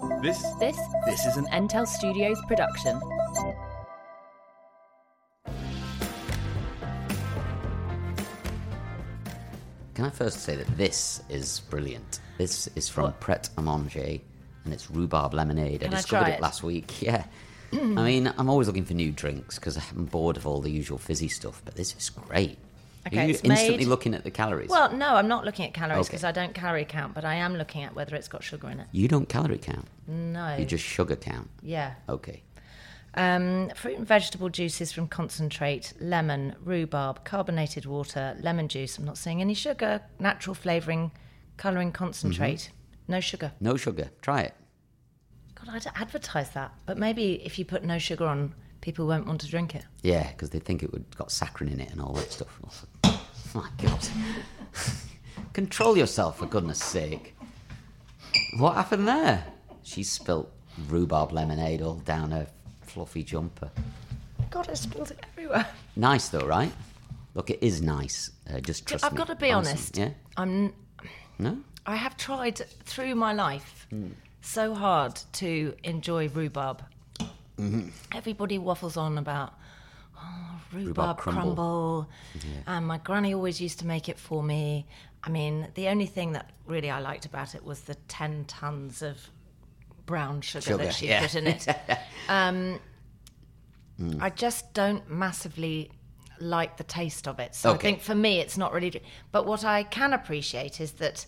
This This this is an Entale Studios production. Can I first say that this is brilliant? This is from Pret a Manger, and it's rhubarb lemonade. Can I discovered try it it? last week. Yeah. I mean, I'm always looking for new drinks because I'm bored of all the usual fizzy stuff, but this is great. Okay, Are you instantly made- looking at the calories? Well, no, I'm not looking at calories Okay. because I don't calorie count, but I am looking at whether it's got sugar in it. you don't calorie count. No. You just sugar count. Yeah. Okay. Um, fruit and vegetable juices from concentrate, lemon, rhubarb, carbonated water, lemon juice. I'm not seeing any sugar. Natural flavouring, colouring concentrate. Mm-hmm. No sugar. No sugar. Try it. God, I'd advertise that. But maybe if you put no sugar on, people won't want to drink it. Yeah, because they think it would got saccharin in it and all that stuff. My God. Control yourself, for goodness sake. What happened there? She spilt rhubarb lemonade all down her fluffy jumper. God, I spilled it everywhere. Nice though, right? Look, it is nice. Uh, just trust I've me. got to be Honestly, honest. Yeah? I'm No? I have tried through my life so hard to enjoy rhubarb. Everybody waffles on about oh, rhubarb, crumble. crumble, and my granny always used to make it for me. I mean, the only thing that really I liked about it was the ten tons of brown sugar, Sugar, that she yeah. put in it. um, I just don't massively like the taste of it. So I think for me, it's not really. But what I can appreciate is that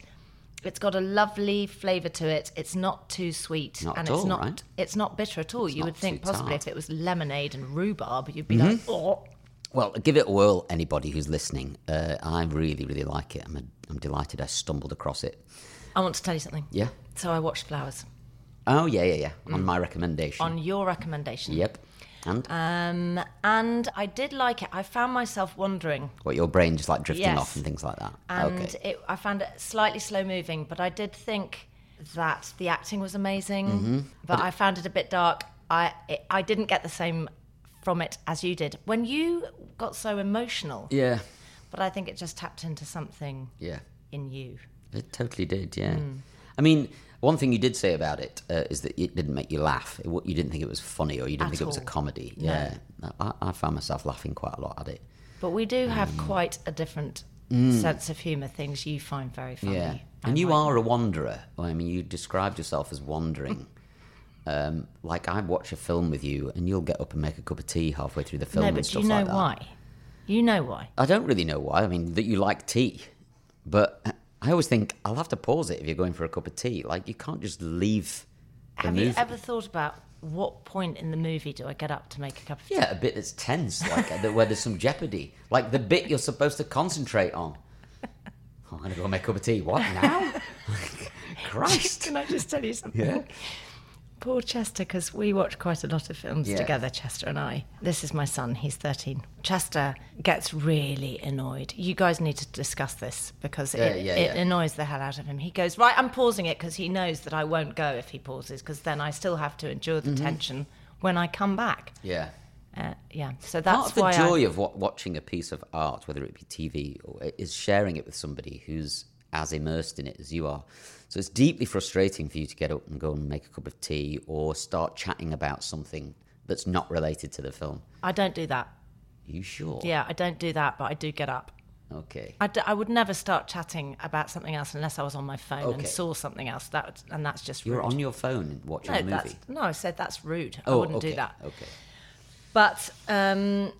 it's got a lovely flavour to it. It's not too sweet, Not and it's all, not. right? It's not bitter at all. you would think possibly tart. Mm-hmm. if it was lemonade and rhubarb, you'd be like, oh. Well, give it a whirl, anybody who's listening. Uh, I really, really like it. I'm, a, I'm delighted I stumbled across it. I want to tell you something. Yeah. So I watched Flowers Oh, yeah, yeah, yeah. On my recommendation. on your recommendation. Yep. And Um, and I did like it. I found myself wondering, what, your brain just like drifting Yes. off and things like that? and okay. it, I found it slightly slow moving, but I did think that the acting was amazing. Mm-hmm. But I found it a bit dark. I it, I didn't get the same from it as you did when you got so emotional. Yeah. But I think it just tapped into something Yeah. in you. It totally did, yeah. Hmm. I mean, one thing you did say about it uh, is that it didn't make you laugh. It, you didn't think it was funny or you didn't At think it was a all. comedy. Yeah. I, I found myself laughing quite a lot at it. But we do have Mm. quite a different sense of humour. Things you find very funny. Yeah. And you are a wanderer. Well, I mean, you described yourself as wandering. um, like, I watch a film with you and you'll get up and make a cup of tea halfway through the film No, and but do you know like why? You know why? I don't really know why. I mean, that you like tea, but I always think I'll have to pause it if you're going for a cup of tea. Like you can't just leave the Have movie. you ever thought about what point in the movie do I get up to make a cup of tea? Yeah, a bit that's tense, like uh, where there's some jeopardy, like the bit you're supposed to concentrate on. Oh, I'm gonna go make a cup of tea. What now? Christ! Can I just tell you something? Yeah. Poor Chester, because we watch quite a lot of films Yeah. together, Chester and I. This is my son, he's 13. Chester gets really annoyed. You guys need to discuss this because Yeah, it, yeah, it yeah. annoys the hell out of him. He goes, Right, I'm pausing it because he knows that I won't go if he pauses because then I still have to endure the Mm-hmm. tension when I come back. Yeah. Uh, yeah, so that's Part of the why joy I, of wa- watching a piece of art, whether it be TV, or is sharing it with somebody who's as immersed in it as you are. So it's deeply frustrating for you to get up and go and make a cup of tea or start chatting about something that's not related to the film. I don't do that. you sure? Yeah, I don't do that, but I do get up. Okay. I, d- I would never start chatting about something else unless I was on my phone and saw something else. That would- and that's just You're on your phone watching no, a movie. no, I said that's rude. I oh, wouldn't okay. do that. Okay. But um,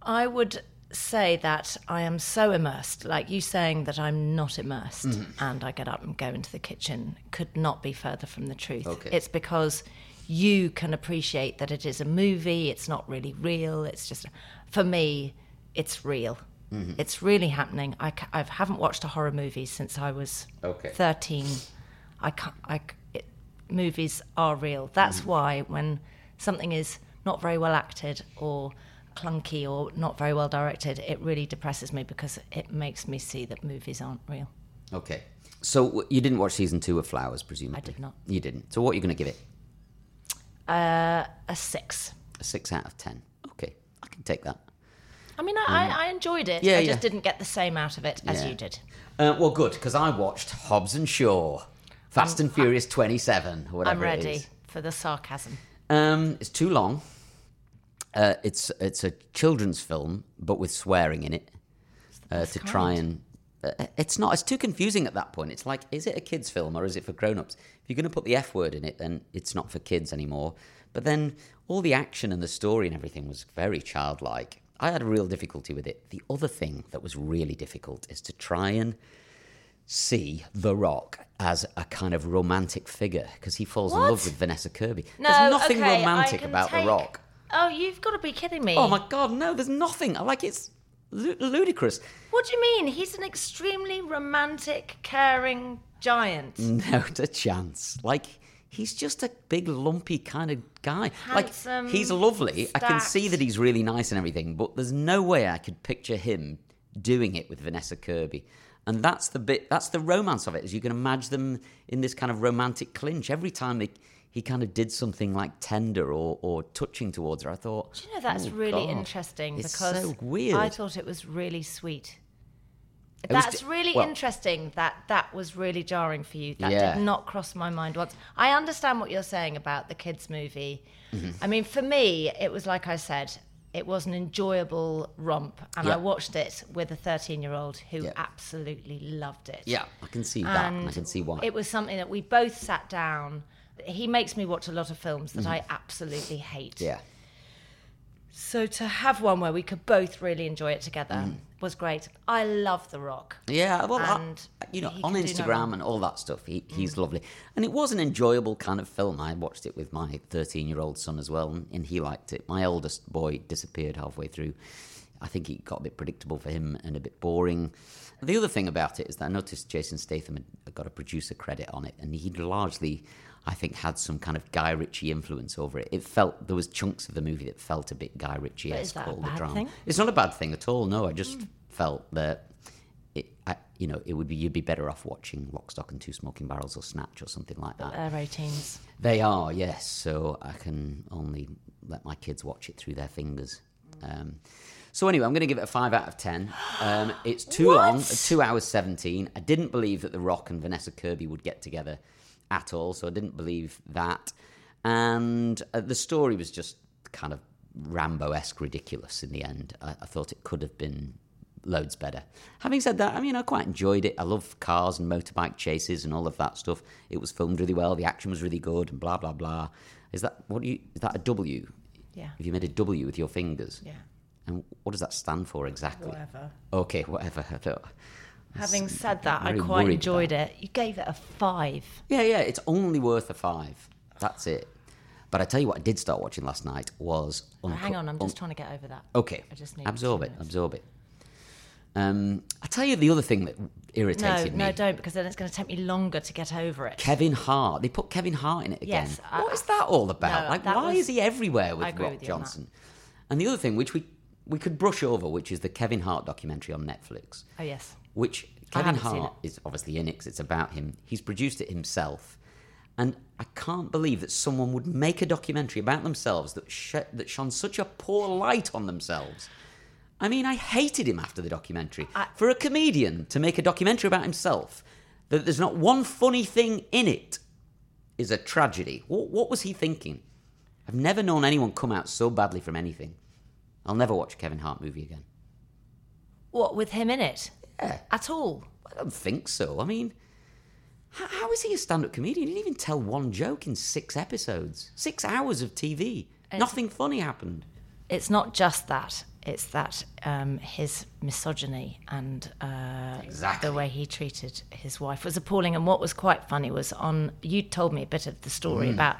I would say that I am so immersed, like you saying that I'm not immersed Mm-hmm. and I get up and go into the kitchen could not be further from the truth. Okay. It's because you can appreciate that it is a movie, it's not really real, it's just, for me, it's real. Mm-hmm. It's really happening. I, I haven't watched a horror movie since I was Okay. 13. I can't, I, it, movies are real. That's Mm-hmm. why when something is not very well acted or clunky or not very well directed, it really depresses me because it makes me see that movies aren't real. Okay. So you didn't watch season two of Flowers, presumably? I did not. You didn't. So what are you going to give it? Uh, a six. A six out of ten. Okay, I can take that. I mean, I, I, I enjoyed it. Mm. Yeah, I yeah. just didn't get the same out of it as Yeah. you did. Uh, well, good because I watched Hobbs and Shaw, Fast and Furious twenty seven, or whatever I'm ready for the sarcasm. Um, it's too long. Uh, it's it's a children's film, but with swearing in it uh, to try and. Uh, it's not. It's too confusing at that point. It's like, is it a kids' film or is it for grown-ups? If you're going to put the F word in it, then it's not for kids anymore. But then all the action and the story and everything was very childlike. I had a real difficulty with it. The other thing that was really difficult is to try and see The Rock as a kind of romantic figure because he falls in love with Vanessa Kirby. No, There's nothing okay, romantic about take- The Rock. Oh, you've got to be kidding me. Oh my god, no, there's nothing. I Like it's lu- ludicrous. What do you mean? He's an extremely romantic, caring giant. Not a chance. Like he's just a big lumpy kind of guy. Handsome, like he's lovely. I can see that he's really nice and everything, but there's no way I could picture him doing it with Vanessa Kirby. And that's the bit that's the romance of it, is you can imagine them in this kind of romantic clinch. Every time they he kind of did something like tender or, or touching towards her, I thought Do you know that's "Oh, really God, interesting it's because so weird. I thought it was really sweet. was That's di- really well- interesting that that was really jarring for you. That Yeah. did not cross my mind once. I understand what you're saying about the kids movie. Mm-hmm. I mean, for me, it was like I said, it was an enjoyable romp, and Yeah. I watched it with a 13 year old who Yeah. absolutely loved it. Yeah, I can see that. And I can see why. It was something that we both sat down. He makes me watch a lot of films that I absolutely hate. Yeah. So to have one where we could both really enjoy it together Mm. was great. I love The Rock. Yeah, well, I- And you know, on no Instagram. Mm. and all that stuff, he, he's lovely, and it was an enjoyable kind of film. I watched it with my thirteen-year-old son as well, and, and he liked it. My oldest boy disappeared halfway through. I think it got a bit predictable for him and a bit boring. The other thing about it is that I noticed Jason Statham had got a producer credit on it, and he'd largely, I think, had some kind of Guy Ritchie influence over it. It felt there was chunks of the movie that felt a bit Guy Ritchie esque all the bad drama. thing? It's not a bad thing at all. No, I just felt that it, I, you know, it would be you'd be better off watching Lock, Stock, and Two Smoking Barrels or Snatch or something like that. They're 18s. They are, yes. So I can only let my kids watch it through their fingers. Um, so anyway, I'm going to give it a five out of ten. Um, it's too long, two hours seventeen. I didn't believe that The Rock and Vanessa Kirby would get together at all, so I didn't believe that. And uh, the story was just kind of Rambo-esque ridiculous in the end. I, I thought it could have been loads better. Having said that, I mean, I quite enjoyed it. I love cars and motorbike chases and all of that stuff. It was filmed really well. The action was really good and blah blah blah. Is that what do you? Is that a W? Yeah. Have you made a W with your fingers? Yeah. And what does that stand for exactly? Whatever. Okay, whatever. Having said that, I quite enjoyed it. You gave it a five. Yeah, yeah. It's only worth a five. That's it. But I tell you what, I did start watching last night was. Oh, hang on, I'm Un- just trying to get over that. Okay. I just need absorb it. minutes. Absorb it. Um, I tell you the other thing that No, irritated me. no, no, don't, because then it's going to take me longer to get over it. Kevin Hart. They put Kevin Hart in it again. Yes, I- what is that all about? No, like, why was- is he everywhere with Rock with you on that. Johnson? And the other thing, which we we could brush over, which is the Kevin Hart documentary on Netflix, Oh, yes. Which Kevin Hart is obviously in it 'cause it's about him. He's produced it himself. And I can't believe that someone would make a documentary about themselves that sh- that shone such a poor light on themselves. I mean, I hated him after the documentary. For a comedian to make a documentary about himself, that there's not one funny thing in it, is a tragedy. What, what was he thinking? I've never known anyone come out so badly from anything. I'll never watch a Kevin Hart movie again. What, with him in it? Yeah. At all? I don't think so. I mean, how, how is he a stand up comedian? He didn't even tell one joke in six episodes. Six hours of TV. Nothing funny happened. It's not just that. It's that um, his misogyny and uh, Exactly. the way he treated his wife was appalling. And what was quite funny was on you told me a bit of the story Mm. about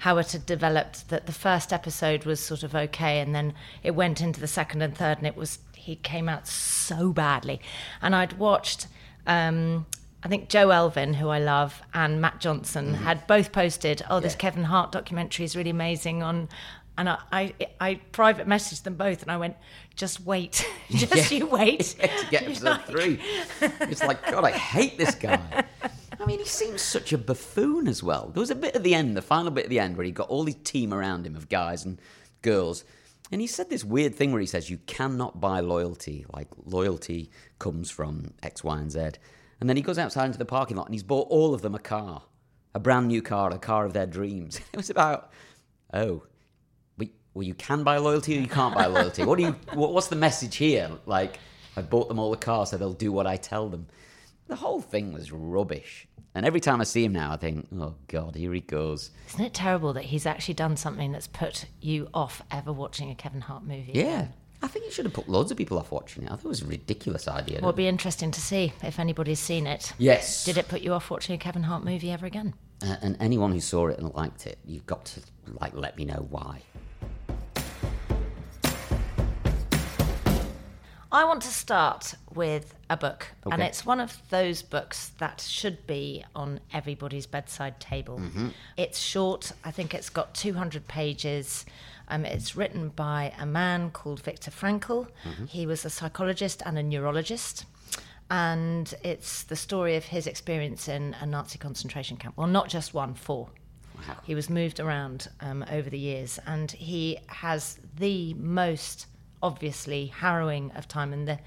how it had developed. That the first episode was sort of okay, and then it went into the second and third, and it was he came out so badly, and I'd watched. Um, I think Jo Elvin, who I love, and Matt Johnson had both posted, "Oh, this Yeah. Kevin Hart documentary is really amazing." On, and I, I, I private messaged them both, and I went, "Just wait, just Yeah. you wait." to get episode Like- three. It's like, God, I hate this guy. I mean, he seems such a buffoon as well. There was a bit at the end, the final bit at the end, where he got all his team around him of guys and girls. And he said this weird thing where he says, You cannot buy loyalty. Like, loyalty comes from X, Y, and Z. And then he goes outside into the parking lot and he's bought all of them a car, a brand new car, a car of their dreams. It was about, oh, well, you can buy loyalty or you can't buy loyalty. What do you? What, what's the message here? Like, I bought them all a car, so they'll do what I tell them. The whole thing was rubbish. And every time I see him now, I think, oh God, here he goes. Isn't it terrible that he's actually done something that's put you off ever watching a Kevin Hart movie? Yeah, I think he should have put loads of people off watching it. I thought it was a ridiculous idea. Well, it'd be interesting to see if anybody's seen it. yes. Did it put you off watching a Kevin Hart movie ever again? Uh, and anyone who saw it and liked it, you've got to like let me know why. I want to start with a book, and it's one of those books that should be on everybody's bedside table. It's short, I think it's got 200 pages. Um, it's written by a man called Viktor Frankl. He was a psychologist and a neurologist. And it's the story of his experience in a Nazi concentration camp. Well, not just one, four. Wow. He was moved around um, over the years, and he has the most obviously harrowing of time. And the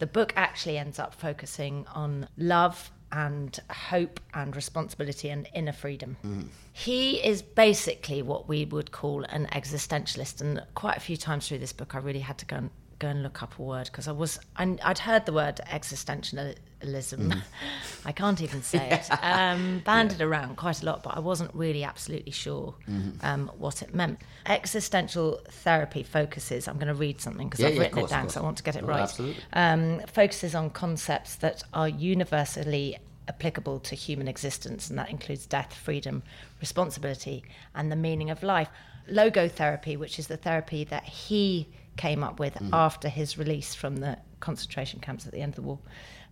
the book actually ends up focusing on love and hope and responsibility and inner freedom. Mm. He is basically what we would call an existentialist, and quite a few times through this book, I really had to go and go and look up a word because I was I, I'd heard the word existentialism. I can't even say it. Um, banded around quite a lot, but I wasn't really absolutely sure um, what it meant. Existential therapy focuses. I'm going to read something because Yeah, I've yeah, written course, it down, so I want to get it right. absolutely. Um, focuses on concepts that are universally applicable to human existence, and that includes death, freedom, responsibility, and the meaning of life. Logotherapy, which is the therapy that he came up with after his release from the concentration camps at the end of the war.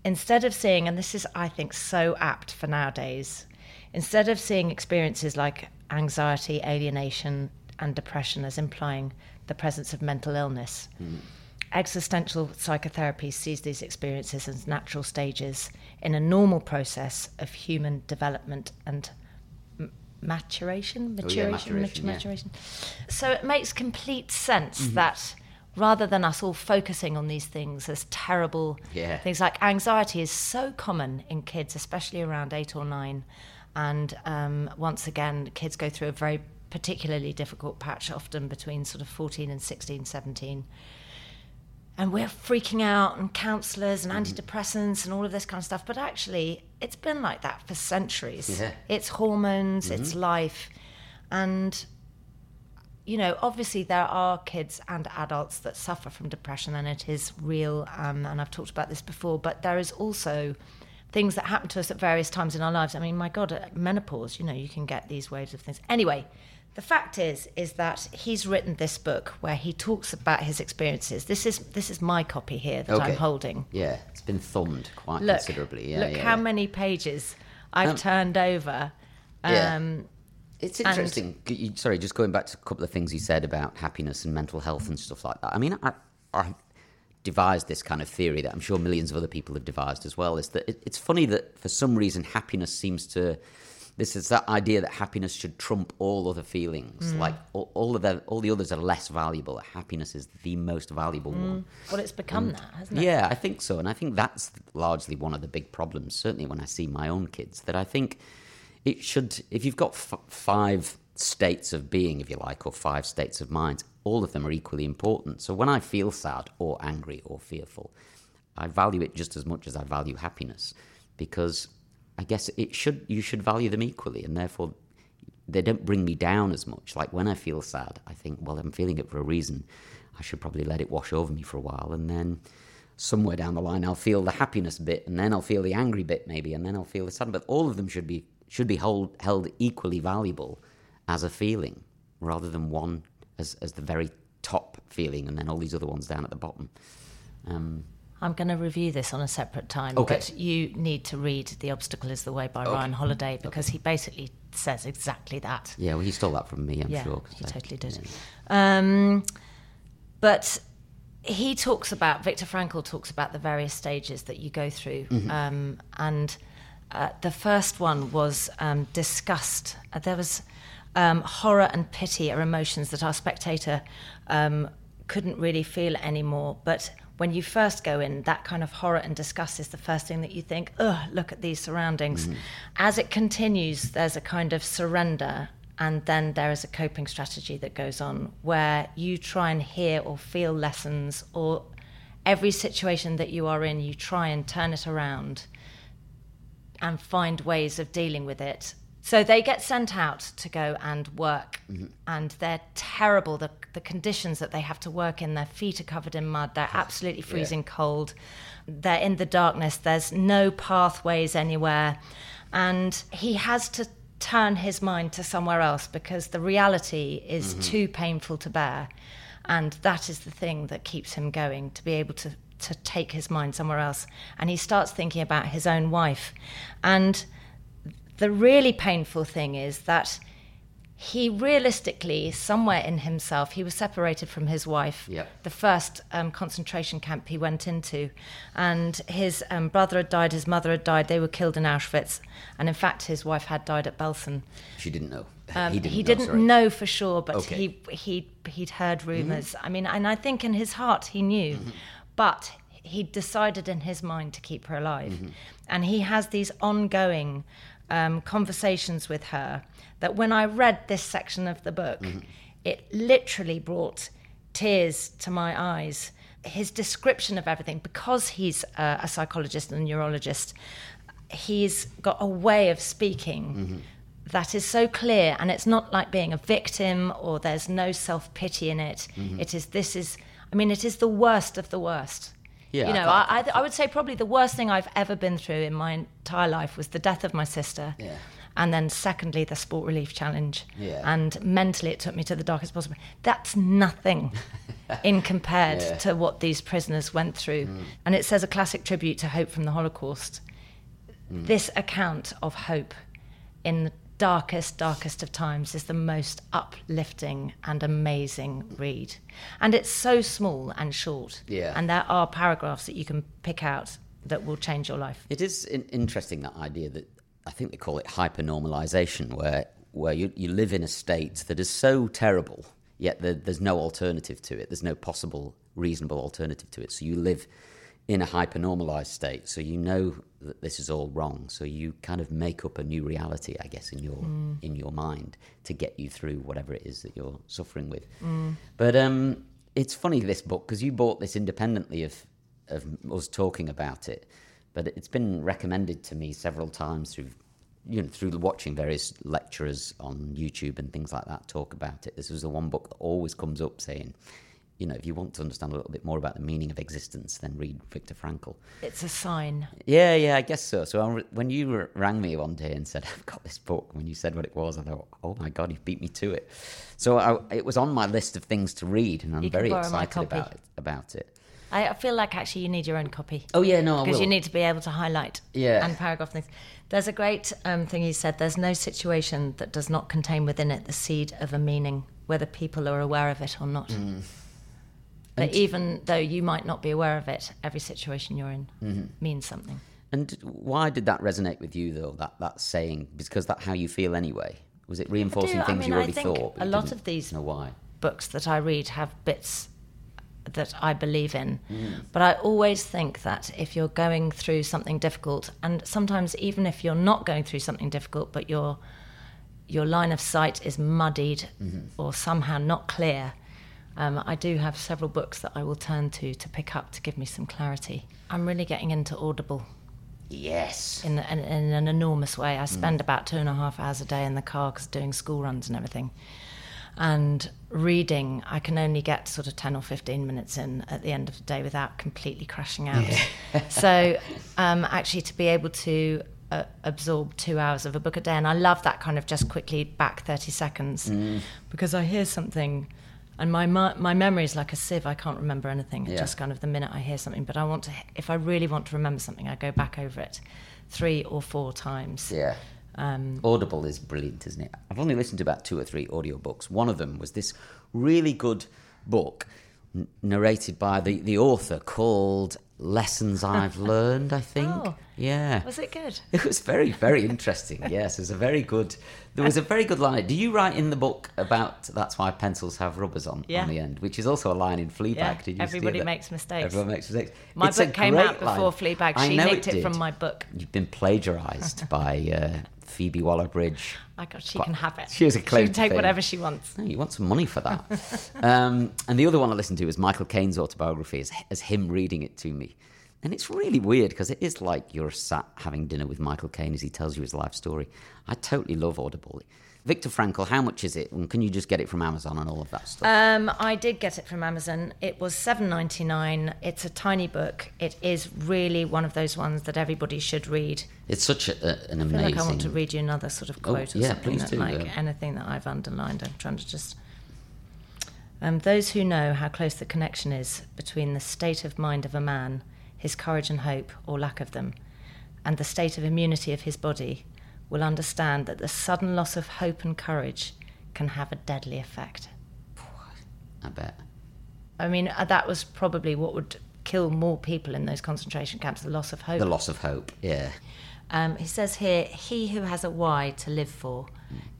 Instead of seeing, and this is, I think, so apt for nowadays, instead of seeing experiences like anxiety, alienation, and depression as implying the presence of mental illness, existential psychotherapy sees these experiences as natural stages in a normal process of human development and m- maturation Oh, yeah, maturation maturation, yeah. so it makes complete sense Mm-hmm. that rather than us all focusing on these things as terrible Yeah. things like anxiety is so common in kids especially around 8 or 9 and um, once again kids go through a very particularly difficult patch often between sort of 14 and 16 17 and we're freaking out and counselors and antidepressants and all of this kind of stuff. But actually it's been like that for centuries. Yeah. it's hormones it's life. And you know obviously there are kids and adults that suffer from depression and it is real um, and i've talked about this before but there is also things that happen to us at various times in our lives i mean my god at menopause you know you can get these waves of things anyway the fact is is that he's written this book where he talks about his experiences this is this is my copy here that i'm Okay. holding Yeah, it's been thumbed quite look considerably. Yeah, look yeah, how yeah. many pages i've Um, turned over Yeah. um, It's interesting. You- Sorry, just going back to a couple of things you said about happiness and mental health and stuff like that. I mean, I, I devised this kind of theory that I'm sure millions of other people have devised as well. Is that it, it's funny that for some reason happiness seems to. This is that idea that happiness should trump all other feelings. Mm. Like all, all of the all the others are less valuable. Happiness is the most valuable mm. one. well it's become that hasn't it Yeah, I think so. And I think that's largely one of the big problems, certainly when I see my own kids, that I think it should, if you've got f- five states of being, if you like, or five states of mind, all of them are equally important. So when I feel sad or angry or fearful, I value it just as much as I value happiness because I guess it should, you should value them equally. And therefore, they don't bring me down as much. Like when I feel sad, I think, well, I'm feeling it for a reason. I should probably let it wash over me for a while, and then somewhere down the line, I'll feel the happiness bit, and then I'll feel the angry bit, maybe, and then I'll feel the sad. But all of them should be should be hold, held equally valuable as a feeling, rather than one as as the very top feeling, and then all these other ones down at the bottom. Um, I'm going to review this on a separate time, Okay. but you need to read The Obstacle is the Way by Ryan Holiday because he basically says exactly that. yeah, well, he stole that from me, I'm yeah, sure. he I- totally did. yeah. Um, but he talks about Viktor Frankl talks about the various stages that you go through, Mm-hmm. um, and uh, the first one was um, disgust. Uh, there was um, horror and pity are emotions that our spectator um, couldn't really feel anymore, but. When you first go in, that kind of horror and disgust is the first thing that you think, ugh, look at these surroundings. As it continues, there's a kind of surrender and then there is a coping strategy that goes on where you try and hear or feel lessons or every situation that you are in you try and turn it around and find ways of dealing with it. So they get sent out to go and work. Mm-hmm. And they're terrible. The, the conditions that they have to work in their feet are covered in mud. They're absolutely freezing cold. They're in the darkness. There's no pathways anywhere. And he has to turn his mind to somewhere else because the reality is mm-hmm. too painful to bear. And that is the thing that keeps him going to be able to to take his mind somewhere else and he starts thinking about his own wife and the really painful thing is that he realistically, somewhere in himself, he was separated from his wife. Yep. The first um, concentration camp he went into, and his um, brother had died, his mother had died. They were killed in Auschwitz, and in fact, his wife had died at Belsen. She didn't know. Um, he didn't, he know, didn't know for sure, but Okay. Mm-hmm. he he he'd heard rumors. I mean, and I think in his heart he knew, but he decided in his mind to keep her alive, Mm-hmm. and he has these ongoing um, conversations with her. That when I read this section of the book, Mm-hmm. it literally brought tears to my eyes. His description of everything, because he's a, a psychologist and a neurologist, he's got a way of speaking that is so clear and it's not like being a victim or there's no self-pity in it It is this is i mean it is the worst of the worst Yeah, you know can't- I, I, I would say probably the worst thing i've ever been through in my entire life was the death of my sister Yeah. and then secondly the sport relief challenge Yeah. and mentally it took me to the darkest possible that's nothing in compared Yeah. Mm. to what these prisoners went through and it says a classic tribute to hope from the holocaust Mm. this account of hope in the darkest, darkest of times is the most uplifting and amazing read. And it's so small and short. Yeah. And there are paragraphs that you can pick out that will change your life. It is in- interesting that idea that I think they call it hypernormalization, where where you, you live in a state that is so terrible, yet there, there's no alternative to it. There's no possible reasonable alternative to it. So you live in a hypernormalized state, so you know that this is all wrong. So you kind of make up a new reality, I guess, in your in your mind to get you through whatever it is that you're suffering with. But um, it's funny this book because you bought this independently of of us talking about it, but it's been recommended to me several times through you know through watching various lecturers on YouTube and things like that talk about it. This was the one book that always comes up saying, you know, if you want to understand a little bit more about the meaning of existence, then read Viktor Frankl. It's a sign. Yeah, yeah, I guess so. So when you rang me one day and said, I've got this book, when you said what it was, I thought, oh my God, you've beat me to it. So I, it was on my list of things to read, and I'm very excited about it, about it. I I feel like actually you need your own copy. Oh, yeah, no, Because you need to be able to highlight Yeah. and paragraph things. There's a great um, thing you said there's no situation that does not contain within it the seed of a meaning, whether people are aware of it or not. Mm. That even though you might not be aware of it, every situation you're in Mm-hmm. means something. And why did that resonate with you, though, that, that saying? Because that's how you feel anyway? Was it reinforcing I things mean, you I already thought? but a lot of these- know why? Books that I read have bits that I believe in. Mm. But I always think that if you're going through something difficult, and sometimes even if you're not going through something difficult, but your your line of sight is muddied Mm-hmm. or somehow not clear, um, I do have several books that I will turn to to pick up to give me some clarity. I'm really getting into Audible Yes. in, in, in an enormous way. Mm. I spend about two and a half hours a day in the car 'cause doing school runs and everything. And reading, I can only get sort of 10 or 15 minutes in at the end of the day without completely crashing out. so, um, actually, to be able to uh, absorb two hours of a book a day, and I love that kind of just quickly back 30 seconds Mm. because I hear something And my my, my memory is like a sieve. I can't remember anything. Yeah. Just kind of the minute I hear something. But I want to, if I really want to remember something, I go back over it three or four times. Yeah. Um, Audible is brilliant, isn't it? I've only listened to about two or three audiobooks. One of them was this really good book n- narrated by the, the author called Lessons I've Learned, I think. Oh. Yeah. Was it good? It was very, very interesting. Yes, it was a very good. There was a very good line. Do you write in the book about that's why pencils have rubbers on Yeah. on the end, which is also a line in Fleabag? Yeah, Did you everybody that? makes mistakes. Everyone makes mistakes. My It's book came out before line. Fleabag. She nicked it it from my book. You've been plagiarised by uh, Phoebe Waller-Bridge. I got, she Quite- can have it. she has a claim She can take fame. whatever she wants. No, you want some money for that. um, and the other one I listened to was Michael Caine's autobiography, as, as him reading it to me. And it's really weird because it is like you're sat having dinner with Michael Caine as he tells you his life story. I totally love Audible. Viktor Frankl, how much is it? And can you just get it from Amazon and all of that stuff? Um, I did get it from Amazon. It was seven ninety nine. It's a tiny book. It is really one of those ones that everybody should read. it's such a, an I amazing. like I want to read you another sort of Oh, quote or yeah, something please that, do, like yeah. anything that I've underlined. I'm trying to just. Um, those who know how close the connection is between the state of mind of a man, his courage and hope, or lack of them, and the state of immunity of his body, will understand that the sudden loss of hope and courage can have a deadly effect. I bet. I mean, uh, that was probably what would kill more people in those concentration camps the loss of hope. The loss of hope, yeah. Um, he says here, he who has a why to live for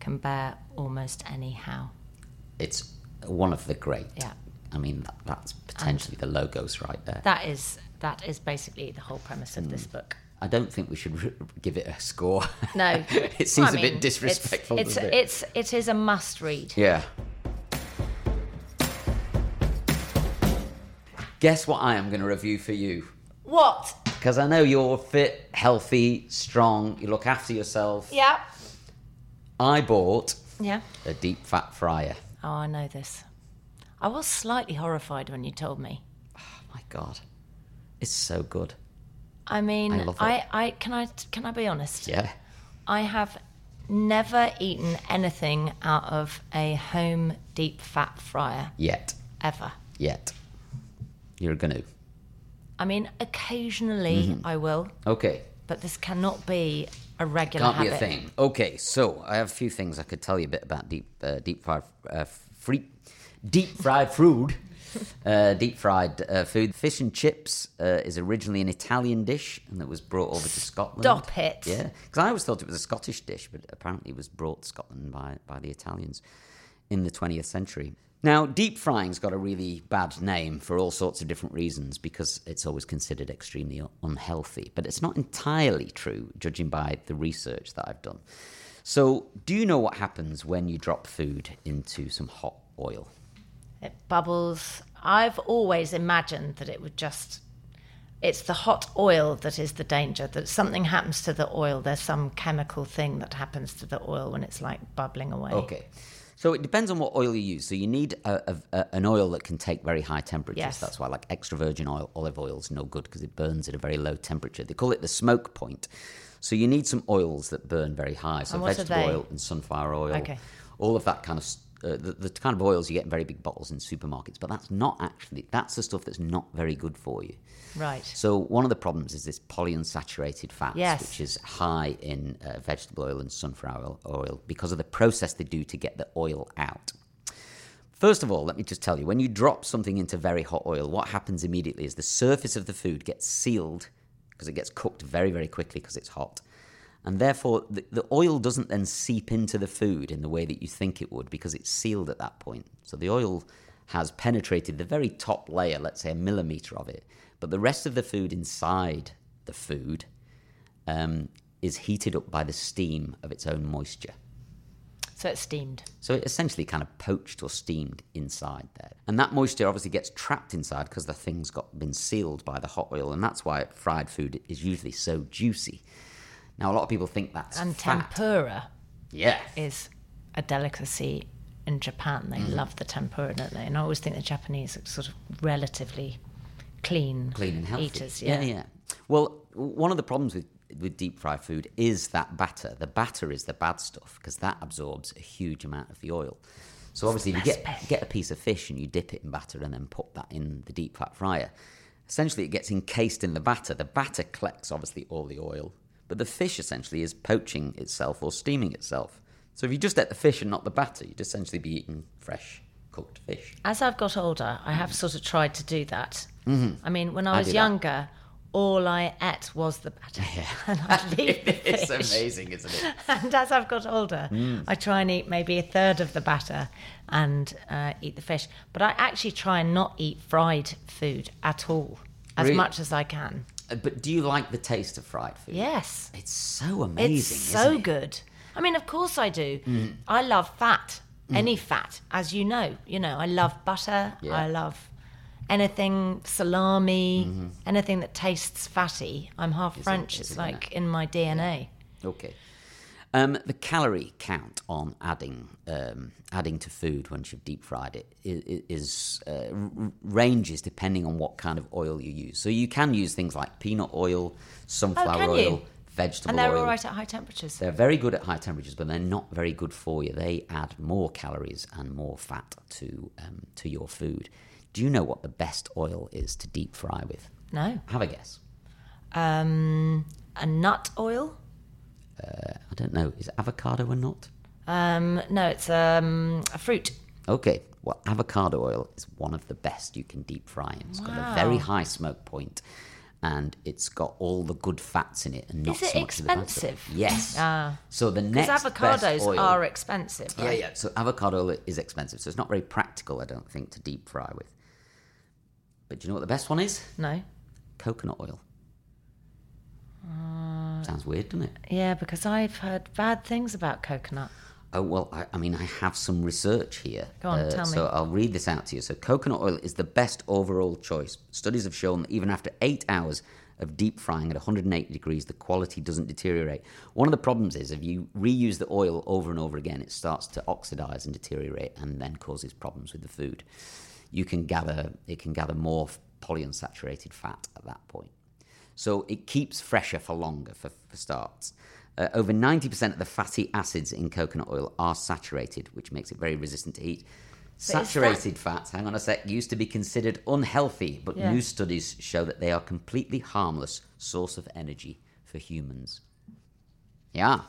can bear almost any how. It's one of the great. Yeah. I mean, that, that's potentially the logos right there. That is that is basically the whole premise of Hmm. this book. I don't think we should r- give it a score. No, it seems I a mean, bit disrespectful. It's it's, it? it's it is a must read. Yeah. Guess what I am going to review for you? What? Because I know you're fit, healthy, strong, you look after yourself. Yeah. I bought Yeah. a deep fat fryer. Oh, I know this. I was slightly horrified when you told me. Oh my God. It's so good. I mean, I. I, I can I can I be honest? Yeah. I have never eaten anything out of a home deep fat fryer Yet. ever. Yet. You're going to. I mean, occasionally Mm-hmm. I will, Okay. but this cannot be a regular Can't habit. be a thing. Okay, so I have a few things I could tell you a bit about deep uh, deep fried uh, free, deep fried food. Uh, deep fried uh, food. Fish and chips uh, is originally an Italian dish and that was brought over to Scotland. Stop it. Yeah, because I always thought it was a Scottish dish, but apparently it was brought to Scotland by, by the Italians in the 20th century. Now, deep frying's got a really bad name for all sorts of different reasons because it's always considered extremely unhealthy. But it's not entirely true, judging by the research that I've done. So, do you know what happens when you drop food into some hot oil? It bubbles. I've always imagined that it would just. It's the hot oil that is the danger. That something happens to the oil. There's some chemical thing that happens to the oil when it's like bubbling away. Okay. So it depends on what oil you use. So you need a, a, a- an oil that can take very high temperatures. Yes. That's why like extra virgin oil, olive oil is no good because it burns at a very low temperature. They call it the smoke point. So you need some oils that burn very high. So vegetable oil and sunflower oil, Okay. all of that kind of uh, the, the kind of oils you get in very big bottles in supermarkets. But that's not actually that's the stuff that's not very good for you. Right. So one of the problems is this polyunsaturated fats, Yes. which is high in uh, vegetable oil and sunflower oil, oil because of the process they do to get the oil out. First of all, let me just tell you, when you drop something into very hot oil, what happens immediately is the surface of the food gets sealed because it gets cooked very, very quickly because it's hot. And therefore, the, the oil doesn't then seep into the food in the way that you think it would because it's sealed at that point. So the oil has penetrated the very top layer, let's say a millimeter of it, but the rest of the food inside the food um, is heated up by the steam of its own moisture. So it's steamed. So it essentially kind of poached or steamed inside there. And that moisture obviously gets trapped inside because the thing's got been sealed by the hot oil, and that's why fried food is usually so juicy. Now a lot of people think that's And fat. tempura Yeah. is a delicacy in Japan. They Mm. love the tempura, don't they? And I always think the Japanese are sort of relatively clean, clean and healthy. eaters. yeah, Yeah. yeah. Well, one of the problems with with deep fried food is that batter. The batter is the bad stuff because that absorbs a huge amount of the oil. So obviously, if you get bit. get a piece of fish and you dip it in batter and then put that in the deep fat fryer, essentially it gets encased in the batter. The batter collects obviously all the oil, but the fish essentially is poaching itself or steaming itself. So if you just ate the fish and not the batter, you'd essentially be eating fresh cooked fish. As I've got older, I have sort of tried to do that. I mean, when I Mm-hmm. I was do that. younger, all I ate was the batter, and I'd leave the fish. it's amazing, isn't it? And as I've got older, Mm. I try and eat maybe a third of the batter and uh, eat the fish. But I actually try and not eat fried food at all, as Really? much as I can. Uh, But do you like the taste of fried food? Yes. It's so amazing. It's so it? Mm. good. I mean, of course I do. I love fat, any fat, as you know. You know, I love butter. Yeah. I love anything salami, Mm-hmm. anything that tastes fatty. I'm half Is French. is it's like there? in my DNA. Okay. Um, the calorie count on adding um, adding to food once you've deep fried it is uh, ranges depending on what kind of oil you use. So you can use things like peanut oil, sunflower can oil, vegetable And they're oil. all right at high temperatures. They're very good at high temperatures, but they're not very good for you. They add more calories and more fat to um, to your food. Do you know what the best oil is to deep fry with? No. Have a guess. Um, a nut oil? I don't know. Is avocado a nut? Um, no, it's um, a fruit. Okay, well, avocado oil is one of the best you can deep fry. It's got a very high smoke point, and it's got all the good fats in it, and not it so much of the bad expensive? Yes. Ah. So the next avocados oil, are expensive. yeah, yeah. So avocado oil is expensive, so it's not very practical, I don't think, to deep fry with. But do you know what the best one is? No. Coconut oil. Sounds weird, doesn't it? Yeah, because I've heard bad things about coconut. Oh, well, I, I mean, I have some research here. Uh, Go on, tell me. So I'll read this out to you. So, coconut oil is the best overall choice. Studies have shown that even after eight hours of deep frying at 180 degrees, the quality doesn't deteriorate. One of the problems is if you reuse the oil over and over again, it starts to oxidize and deteriorate and then causes problems with the food. You can gather, it can gather more polyunsaturated fat at that point. So it keeps fresher for longer, for, for starts. Uh, over 90% of the fatty acids in coconut oil are saturated, which makes it very resistant to heat. But Saturated fats, hang on a sec, used to be considered unhealthy, but Yeah. new studies show that they are completely harmless source of energy for humans. Yeah.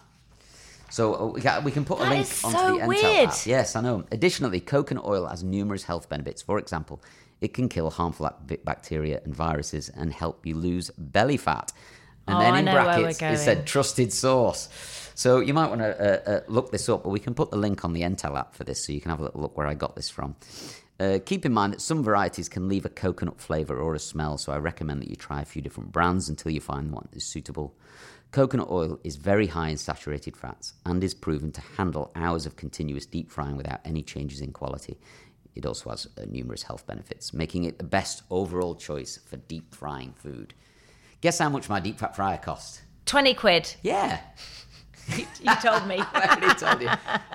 So uh, we can, we can put a link onto so the Entale weird. app. Yes, I know. Additionally, coconut oil has numerous health benefits. For example, it can kill harmful bacteria and viruses and help you lose belly fat. And Oh, then in know where we're brackets, it said trusted source. So you might want to uh, uh, look this up, but we can put the link on the Entale app for this so you can have a little look where I got this from. Uh, keep in mind that some varieties can leave a coconut flavour or a smell, so I recommend that you try a few different brands until you find one that is suitable. Coconut oil is very high in saturated fats and is proven to handle hours of continuous deep frying without any changes in quality. It also has uh, numerous health benefits, making it the best overall choice for deep frying food. Guess how much my deep fat fryer cost? 20 quid. Yeah. You told me. I already told you.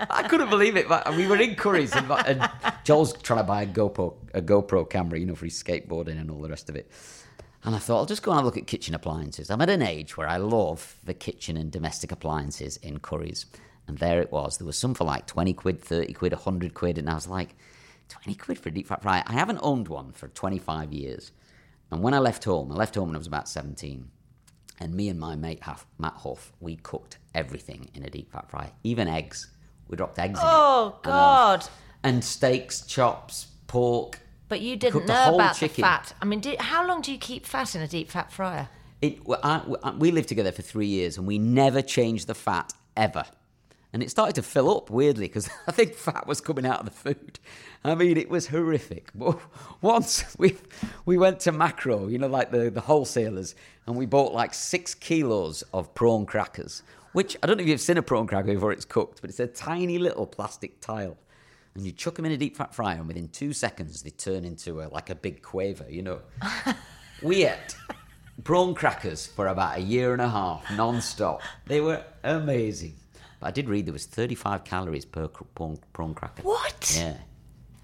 I couldn't believe it. but We were in Currys and, and Joel's trying to buy a GoPro, a GoPro camera, you know, for his skateboarding and all the rest of it. And I thought, I'll just go and have a look at kitchen appliances. I'm at an age where I love the kitchen and domestic appliances in Currys. And there it was. There was some for like 20 quid, 30 quid, 100 quid. And I was like, 20 quid for a deep fat fryer? I haven't owned one for 25 years. And when I left home, I left home when I was about 17. And me and my mate Matt Huff, we cooked everything in a deep fat fryer, even eggs. We dropped eggs in. Oh. God. And steaks, chops, pork. But you didn't know about chicken. the fat. I mean, did, how long do you keep fat in a deep fat fryer? It, I- we lived together for three years and we never changed the fat ever. And it started to fill up weirdly because I think fat was coming out of the food. I mean, it was horrific. But once we we went to Makro, you know, like the, the wholesalers, and we bought like six kilos of prawn crackers, which I don't know if you've seen a prawn cracker before it's cooked, but it's a tiny little plastic tile. And you chuck them in a deep fat fryer, and within two seconds, they turn into a, like a big quaver, you know. we ate prawn crackers for about a year and a half, non-stop. They were amazing. But I did read there was 35 calories per cr- prawn, prawn cracker. What? Yeah.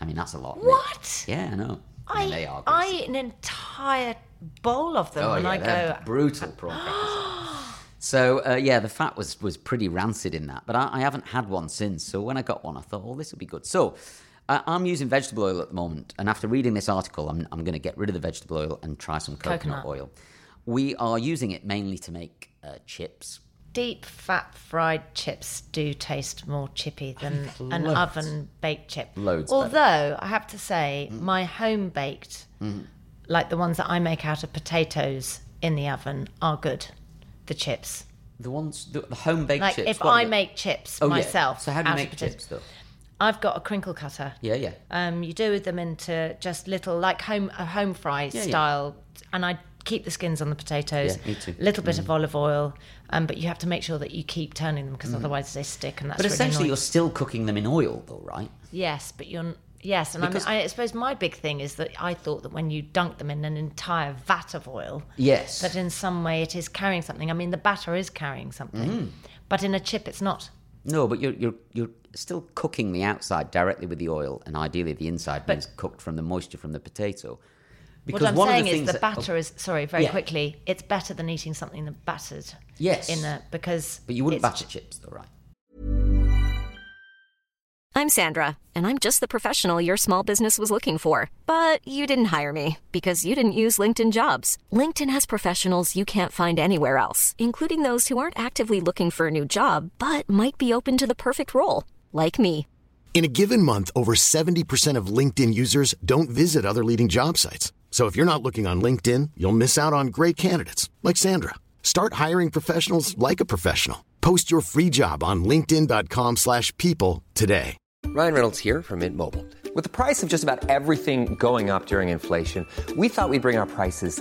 I mean, that's a lot. What? Yeah, I know. I mean, I, they are. I eat an entire bowl of them oh, and yeah, I go, brutal prawn crackers. So uh, yeah, the fat was was pretty rancid in that, but I, I haven't had one since. So when I got one, I thought, oh, this would be good. So uh, I'm using vegetable oil at the moment, and after reading this article, I'm I'm going to get rid of the vegetable oil and try some coconut, Coconut. oil. We are using it mainly to make uh, chips. Deep fat fried chips do taste more chippy than an Loads. oven baked chip. Loads better. Although I have to say, my home baked, Mm-hmm. like the ones that I make out of potatoes in the oven, are good. The chips. The ones, the, the home baked Like chips. if what are I they? make chips Oh, yeah. myself, So how do you out of make potatoes- chips though? I've got a crinkle cutter. Yeah, yeah. Um, you do with them into just little, like home a home fry yeah. style, and I keep the skins on the potatoes. Yeah. Mm. A little bit of olive oil, um, but you have to make sure that you keep turning them because otherwise they stick, and that's But really essentially, annoying. you're still cooking them in oil, though, right? Yes, but you're yes, and I, mean, I suppose my big thing is that I thought that when you dunk them in an entire vat of oil, Yes. that in some way it is carrying something. I mean, the batter is carrying something, Mm. but in a chip it's not. No, but you're you're you're still cooking the outside directly with the oil, and ideally the inside But- means cooked from the moisture from the potato. What I'm one of saying the is things the that- oh, batter oh, is sorry, very Yeah. quickly. It's better than eating something that battered. Yes. In a because but you wouldn't batter chips, though, right? I'm Sandra, and I'm just the professional your small business was looking for. But you didn't hire me because you didn't use LinkedIn jobs. LinkedIn has professionals you can't find anywhere else, including those who aren't actively looking for a new job but might be open to the perfect role, like me. In a given month, over 70% of LinkedIn users don't visit other leading job sites. So if you're not looking on LinkedIn, you'll miss out on great candidates like Sandra. Start hiring professionals like a professional. Post your free job on linkedin.com/people today. Ryan Reynolds here from Mint Mobile. With the price of just about everything going up during inflation, we thought we'd bring our prices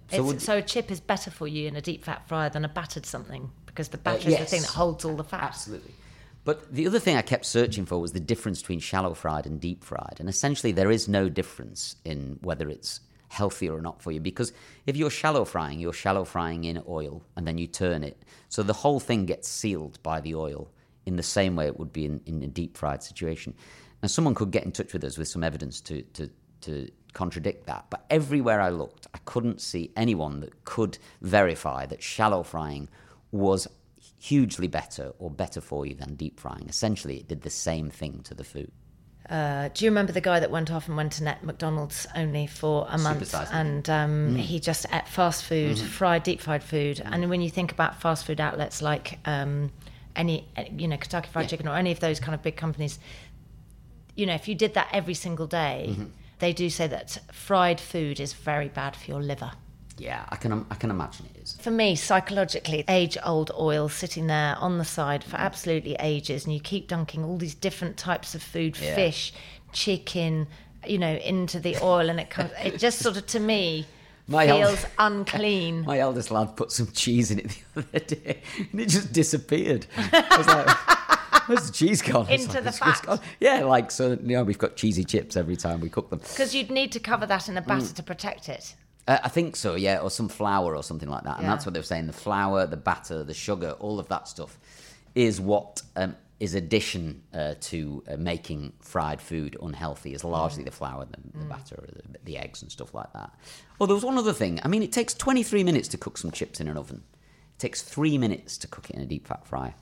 So, So a chip is better for you in a deep fat fryer than a battered something because the batter is the Uh, thing that holds all the fat. Absolutely. But the other thing I kept searching for was the difference between shallow fried and deep fried. And essentially, there is no difference in whether it's healthier or not for you. Because if you're shallow frying, you're shallow frying in oil and then you turn it. So the whole thing gets sealed by the oil in the same way it would be in, in a deep fried situation. Now, someone could get in touch with us with some evidence to, to, to contradict that. But everywhere I looked, I couldn't see anyone that could verify that shallow frying was hugely better or better for you than deep frying. Essentially, it did the same thing to the food. Uh, do you remember the guy that went off and went to net McDonald's only for a month, and um, Mm. he just ate fast food, Mm-hmm. fried, deep fried food. And when you think about fast food outlets like um, any, you know, Kentucky Fried Yeah. Chicken or any of those kind of big companies, you know, if you did that every single day, Mm-hmm. They do say that fried food is very bad for your liver. Yeah, I can I can imagine it is. For me, psychologically, age old oil sitting there on the side for absolutely ages, and you keep dunking all these different types of food Yeah. fish, chicken, you know, into the oil, and it comes, it just sort of to me My old- feels unclean. My eldest lad put some cheese in it the other day, and it just disappeared. I was like, "Where's the cheese gone?" Into like, the "It's just fat." gone." Yeah, like so. You know, we've got cheesy chips every time we cook them. Because you'd need to cover that in a batter Mm. to protect it. Uh, I think so, yeah, or some flour or something like that. And Yeah. that's what they were saying. The flour, the batter, the sugar, all of that stuff is what um, is addition uh, to uh, making fried food unhealthy. Is largely the flour, the, the batter, the, the eggs, and stuff like that. Well, there was one other thing. I mean, it takes 23 minutes to cook some chips in an oven. It takes three minutes to cook it in a deep fat fryer.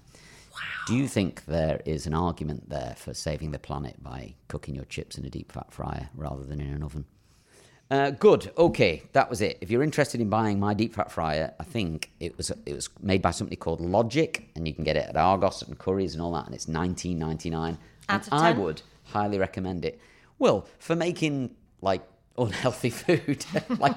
Do you think there is an argument there for saving the planet by cooking your chips in a deep fat fryer rather than in an oven? Uh, good. Okay, that was it. If you're interested in buying my deep fat fryer, I think it was it was made by somebody called Logik, and you can get it at Argos and Currys and all that, and it's 19.99. Out and I would highly recommend it. Well, for making like unhealthy food, like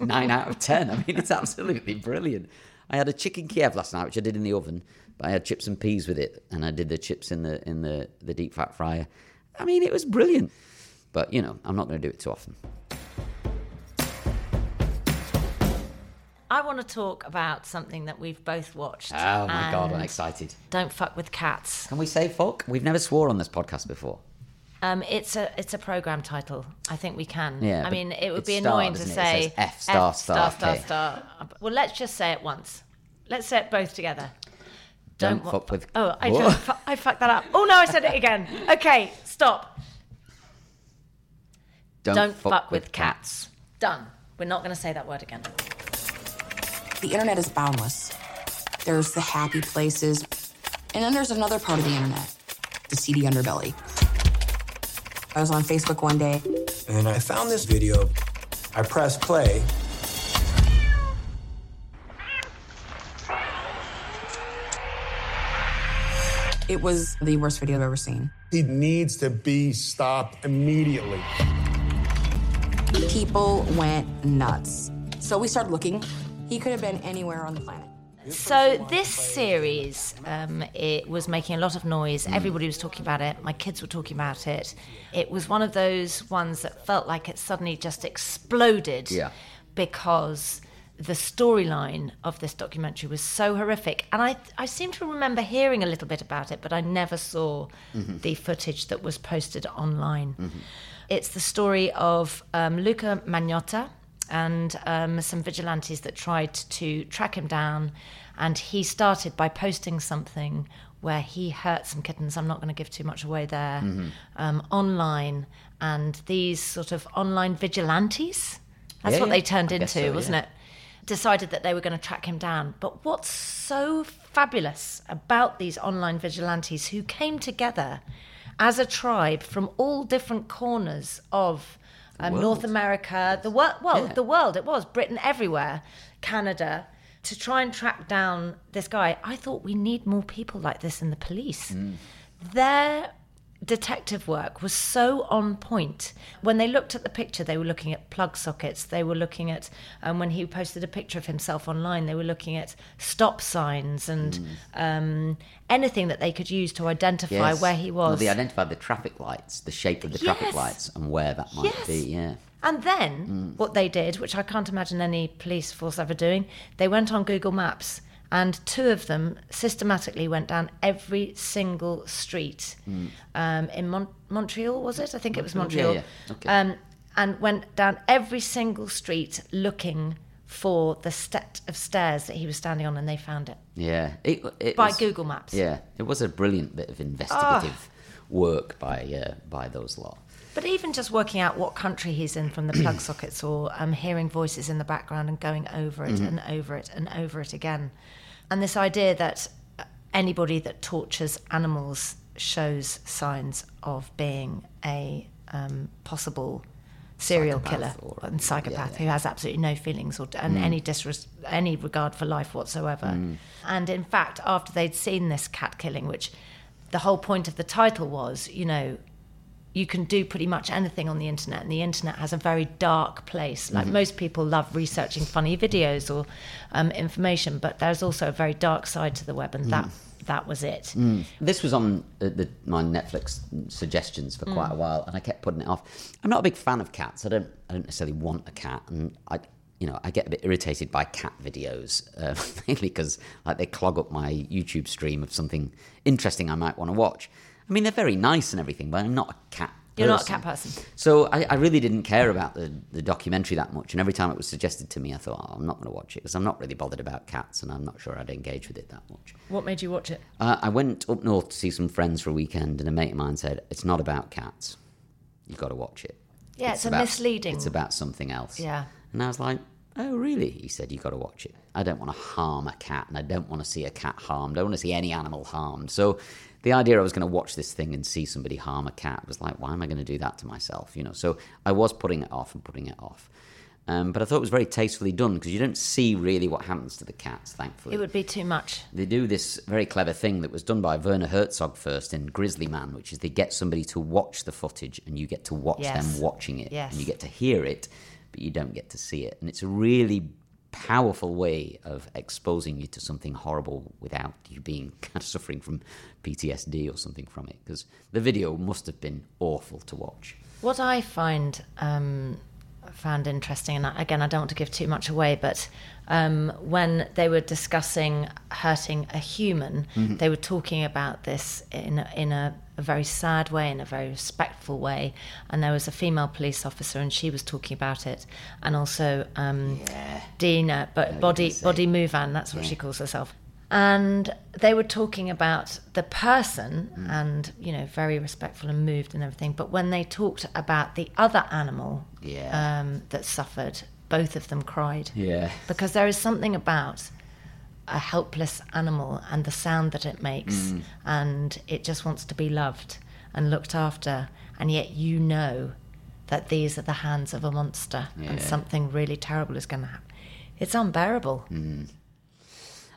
nine out of ten. I mean, it's absolutely brilliant. I had a chicken Kiev last night, which I did in the oven, but I had chips and peas with it, and I did the chips in the in the the deep fat fryer. I mean, it was brilliant. But you know, I'm not going to do it too often. I want to talk about something that we've both watched. Oh my god, I'm excited. Don't fuck with cats. Can we say fuck? We've never swore on this podcast before. Um, it's a it's a program title. I think we can. Yeah, I mean, it would be star, annoying to it? It say says F star star star K. star. Well, let's just say it once. Let's say it both together. Don't wa- fuck with- Oh, I, What? don't, fu- I fucked that up. Oh no, I said it again. Okay, stop. Don't, fuck, with cats. Done. We're not going to say that word again. The internet is boundless. There's the happy places, and then there's another part of the internet, the seedy underbelly. I was on Facebook one day. And then I found this video. I pressed play. It was the worst video I've ever seen. He needs to be stopped immediately. People went nuts. So we started looking. He could have been anywhere on the planet. So this series, um, it was making a lot of noise. Mm. Everybody was talking about it. My kids were talking about it. It was one of those ones that felt like it suddenly just exploded Yeah. because the storyline of this documentary was so horrific. And I, I seem to remember hearing a little bit about it, but I never saw Mm-hmm. the footage that was posted online. It's the story of um, Luca Magnotta and um, some vigilantes that tried to track him down. And he started by posting something where he hurt some kittens. I'm not going to give too much away there. Um, online, and these sort of online vigilantes. That's Yeah, what they turned I into, so, wasn't yeah. it? Decided that they were going to track him down. But what's so fabulous about these online vigilantes who came together as a tribe from all different corners of um, North. America, the world, well, Yeah. the world, it was Britain, everywhere, Canada, to try and track down this guy. I thought we need more people like this in the police. Mm. Their detective work was so on point. When they looked at the picture, they were looking at plug sockets. They were looking at, um, when he posted a picture of himself online, they were looking at stop signs and um, anything that they could use to identify Mm. Yes. where he was. Well, they identified the traffic lights, the shape of the traffic lights, and where that might Yes. be. Yeah. And then Mm. what they did, which I can't imagine any police force ever doing, they went on Google Maps and two of them systematically went down every single street um, in Mon- Montreal, was it? I think it was Montreal, Montreal. yeah, okay. Um, and went down every single street looking for the set of stairs that he was standing on, and they found it. Yeah. It, it By was- Google Maps. Yeah. It was a brilliant bit of investigative work by uh, by those lot. But even just working out what country he's in from the plug sockets or um, hearing voices in the background and going over it and over it and over it again. And this idea that uh, anybody that tortures animals shows signs of being a um, possible serial killer or- and psychopath yeah, who has absolutely no feelings or and any disres- any regard for life whatsoever. And in fact, after they'd seen this cat killing, which the whole point of the title was, you know, you can do pretty much anything on the internet, and the internet has a very dark place. Like most people love researching funny videos or um, information, but there's also a very dark side to the web, and that that was it. This was on uh, the, my Netflix suggestions for quite a while, and I kept putting it off. I'm not a big fan of cats. I don't. I don't necessarily want a cat, and I, you know, I get a bit irritated by cat videos, uh, mainly because like they clog up my YouTube stream of something interesting I might want to watch. I mean, they're very nice and everything, but I'm not a cat. You're not a cat person. So I, I really didn't care about the, the documentary that much, and every time it was suggested to me, I thought, oh, I'm not going to watch it because I'm not really bothered about cats, and I'm not sure I'd engage with it that much. What made you watch it? Uh, I went up north to see some friends for a weekend, and a mate of mine said, It's not about cats. You've got to watch it. Yeah, it's a about- misleading- It's about something else. Yeah. And I was like, Oh, really? He said, You've got to watch it. I don't want to harm a cat, and I don't want to see a cat harmed. I don't want to see any animal harmed. So the idea I was going to watch this thing and see somebody harm a cat was like, Why am I going to do that to myself? You know, so I was putting it off and putting it off. Um, but I thought it was very tastefully done because you don't see really what happens to the cats, thankfully It would be too much. they do this very clever thing that was done by Werner Herzog first in Grizzly Man, which is they get somebody to watch the footage and you get to watch Yes. them watching it. Yes. And you get to hear it, but you don't get to see it. And it's a really powerful way of exposing you to something horrible without you being kind of suffering from PTSD or something from it. Because the video must have been awful to watch. What I find um, found interesting, and I- again, I don't want to give too much away, but um, when they were discussing hurting a human, they were talking about this in a, in a, a very sad way, in a very respectful way. And there was a female police officer, and she was talking about it, and also um, Dina, but body body Mouvan, that's what she calls herself. And they were talking about the person, and you know, very respectful and moved and everything. But when they talked about the other animal Yeah. um, that suffered, both of them cried Yeah. because there is something about a helpless animal and the sound that it makes Mm. and it just wants to be loved and looked after and yet you know that these are the hands of a monster and something really terrible is going to happen it's unbearable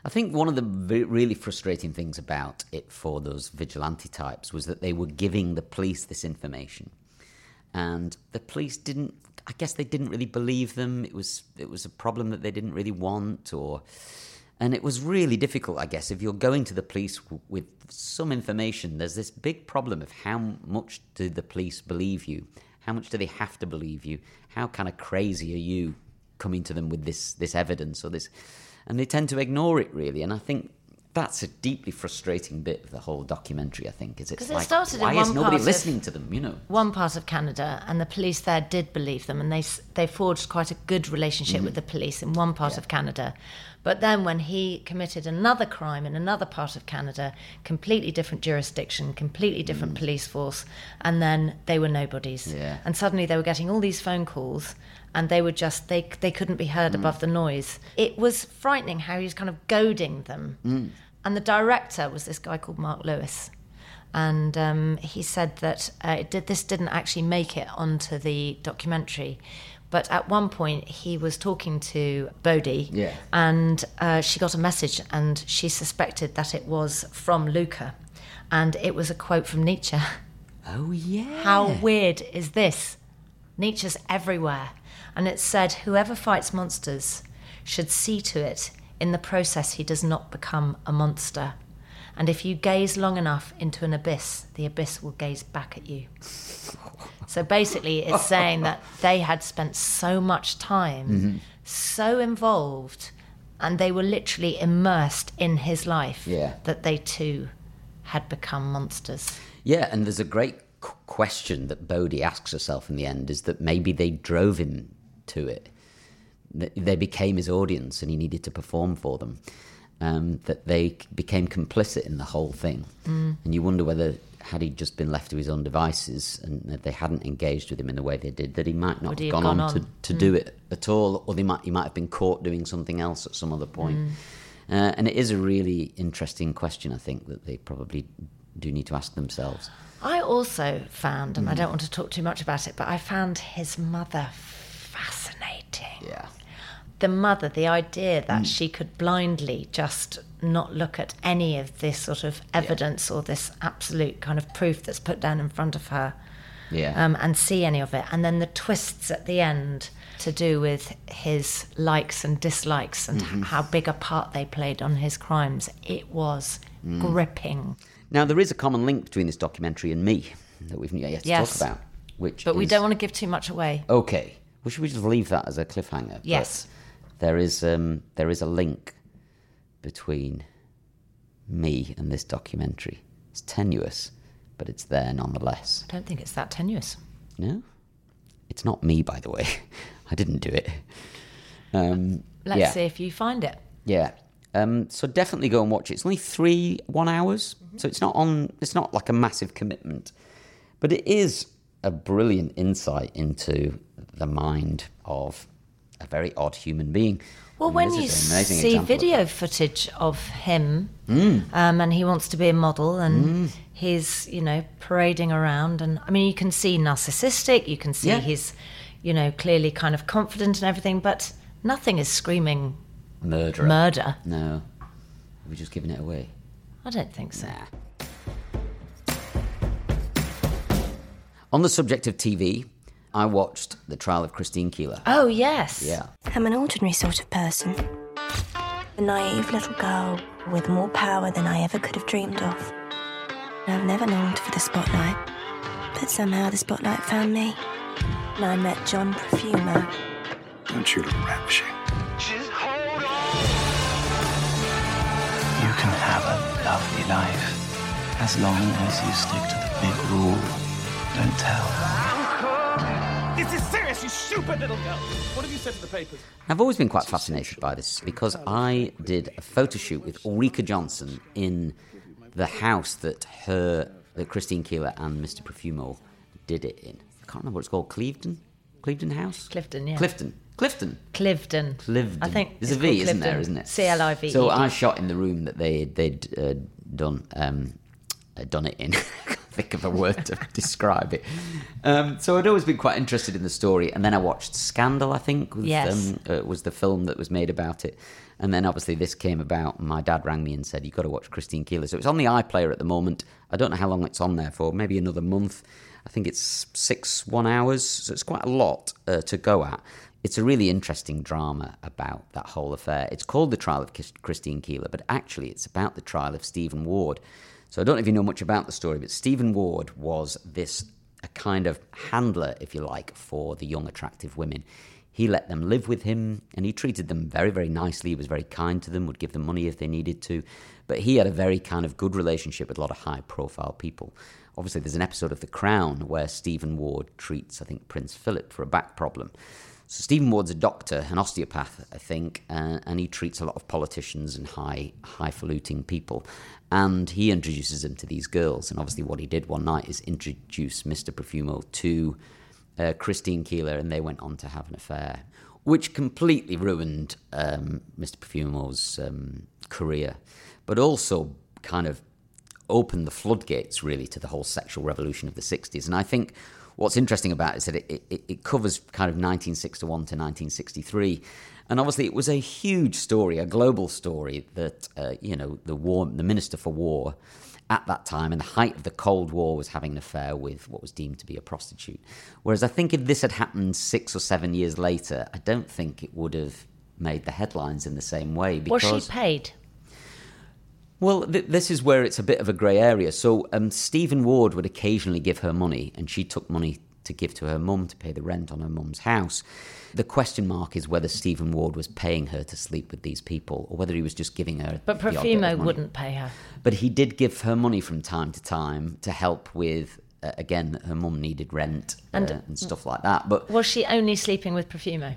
I think one of the really frustrating things about it for those vigilante types was that they were giving the police this information, and the police didn't. I guess they didn't really believe them. It was it was a problem that they didn't really want, or and it was really difficult. I guess if you're going to the police w- with some information, there's this big problem of how much do the police believe you? How much do they have to believe you? How kind of crazy are you coming to them with this this evidence or this? And they tend to ignore it really. And I think that's a deeply frustrating bit of the whole documentary. I think is it's it like started in why one is nobody part of- listening to them? You know, one part of Canada, and the police there did believe them, and they they forged quite a good relationship Mm-hmm. with the police in one part of Canada. But then, when he committed another crime in another part of Canada, completely different jurisdiction, completely different police force, and then they were nobodies. Mm. Yeah. And suddenly they were getting all these phone calls, and they were just they they couldn't be Mm. heard above the noise. It was frightening how he was kind of goading them. Mm. And the director was this guy called Mark Lewis and um, he said that uh, it did, this didn't actually make it onto the documentary. But at one point, he was talking to Bodhi, Yeah. and uh, she got a message, and she suspected that it was from Luca, and it was a quote from Nietzsche. oh yeah, How weird is this? Nietzsche's everywhere. And it said, whoever fights monsters should see to it in the process he does not become a monster. And if you gaze long enough into an abyss, the abyss will gaze back at you. So basically, it's saying that they had spent so much time, Mm-hmm. so involved, and they were literally immersed in his life Yeah. that they too had become monsters. Yeah, and there's a great question that Bodhi asks herself in the end: is that maybe they drove him to it. They became his audience, and he needed to perform for them. Um, that they became complicit in the whole thing, Mm. and you wonder whether had he just been left to his own devices and that they hadn't engaged with him in the way they did, that he might not Would have gone, have gone on, to, on? to do it at all, or they might he might have been caught doing something else at some other point. Uh, and it is a really interesting question, I think, that they probably do need to ask themselves. I also found, Mm. and I don't want to talk too much about it, but I found his mother fascinating. Yeah. The mother, the idea Mm. that she could blindly just not look at any of this sort of evidence or this absolute kind of proof that's put down in front of her Yeah. um, and see any of it. And then the twists at the end to do with his likes and dislikes and Mm-hmm. how big a part they played on his crimes. It was Mm. gripping. Now, there is a common link between this documentary and me that we've yet to Yes. talk about. Which But we don't want to give too much away. Okay. Well, should we just leave that as a cliffhanger? But Yes. there is um, there is a link between me and this documentary. It's tenuous, but it's there nonetheless. I don't think it's that tenuous. No, it's not me, by the way. I didn't do it. Um, Let's yeah. see if you find it. Yeah. Um, so definitely go and watch it. It's only three one hours, so it's not on. It's not like a massive commitment, but it is a brilliant insight into the mind of a very odd human being. Well, And when you is an amazing see example of video footage of him, Mm. um, and he wants to be a model, and he's you know parading around, and I mean you can see narcissistic, you can see Yeah. he's you know clearly kind of confident and everything, but nothing is screaming murder. murder. No, we're just giving it away. I don't think so. On the subject of TV, I watched the trial of Christine Keeler. Oh yes. Yeah. I'm an ordinary sort of person. A naive little girl with more power than I ever could have dreamed of. I've never longed for the spotlight, but somehow the spotlight found me. and I met John Profumo. Don't you look ravishing? Just hold on. You can have a lovely life as long as you stick to the big rule. Don't tell. This is serious, you stupid little girl. What have you said to the papers? I've always been quite fascinated by this because I did a photo shoot with Ulrika Jonsson in the house that her, that Christine Keeler and Mr. Profumo did it in. I can't remember what it's called. Cliveden? Cliveden House? Clifton, yeah. Clifton. Clifton. Clifton. Clifton. I think there's a it's V, called isn't there? Clifton. Isn't it? C L I V. So I shot in the room that they they'd uh, done um, uh, done it in. Think of a word to describe it. Um, so I'd always been quite interested in the story, and then I watched Scandal. I think was, Yes. um, uh, was the film that was made about it. And then obviously this came about. My dad rang me and said, "You've got to watch Christine Keeler." So it's on the iPlayer at the moment. I don't know how long it's on there for. Maybe another month. I think it's six one hours, so it's quite a lot uh, to go at. It's a really interesting drama about that whole affair. It's called The Trial of Christine Keeler, but actually it's about the trial of Stephen Ward. So I don't know if you know much about the story, but Stephen Ward was this a kind of handler, if you like, for the young, attractive women. He let them live with him and he treated them very, very nicely. He was very kind to them, would give them money if they needed to. But he had a very kind of good relationship with a lot of high profile people. Obviously, there's an episode of The Crown where Stephen Ward treats, I think, Prince Philip for a back problem. So Stephen Ward's a doctor, an osteopath, I think, uh, and he treats a lot of politicians and high, highfalutin people. And he introduces him to these girls. And obviously, what he did one night is introduce Mr. Profumo to uh, Christine Keeler, and they went on to have an affair, which completely ruined um, Mr. Profumo's um, career, but also kind of opened the floodgates really to the whole sexual revolution of the 60s. And I think what's interesting about it is that it, it, it covers kind of 1961 to 1963. And obviously, it was a huge story, a global story that, uh, you know, the war, the Minister for War at that time, in the height of the Cold War, was having an affair with what was deemed to be a prostitute. Whereas I think if this had happened six or seven years later, I don't think it would have made the headlines in the same way. Was she paid? well, th- this is where it's a bit of a grey area. So um, Stephen Ward would occasionally give her money, and she took money to give to her mum to pay the rent on her mum's house. The question mark is whether Stephen Ward was paying her to sleep with these people, or whether he was just giving her. But the odd bit of Profumo wouldn't pay her. But he did give her money from time to time to help with. Uh, again, that her mum needed rent uh, And- and stuff like that. But Was she only sleeping with Profumo?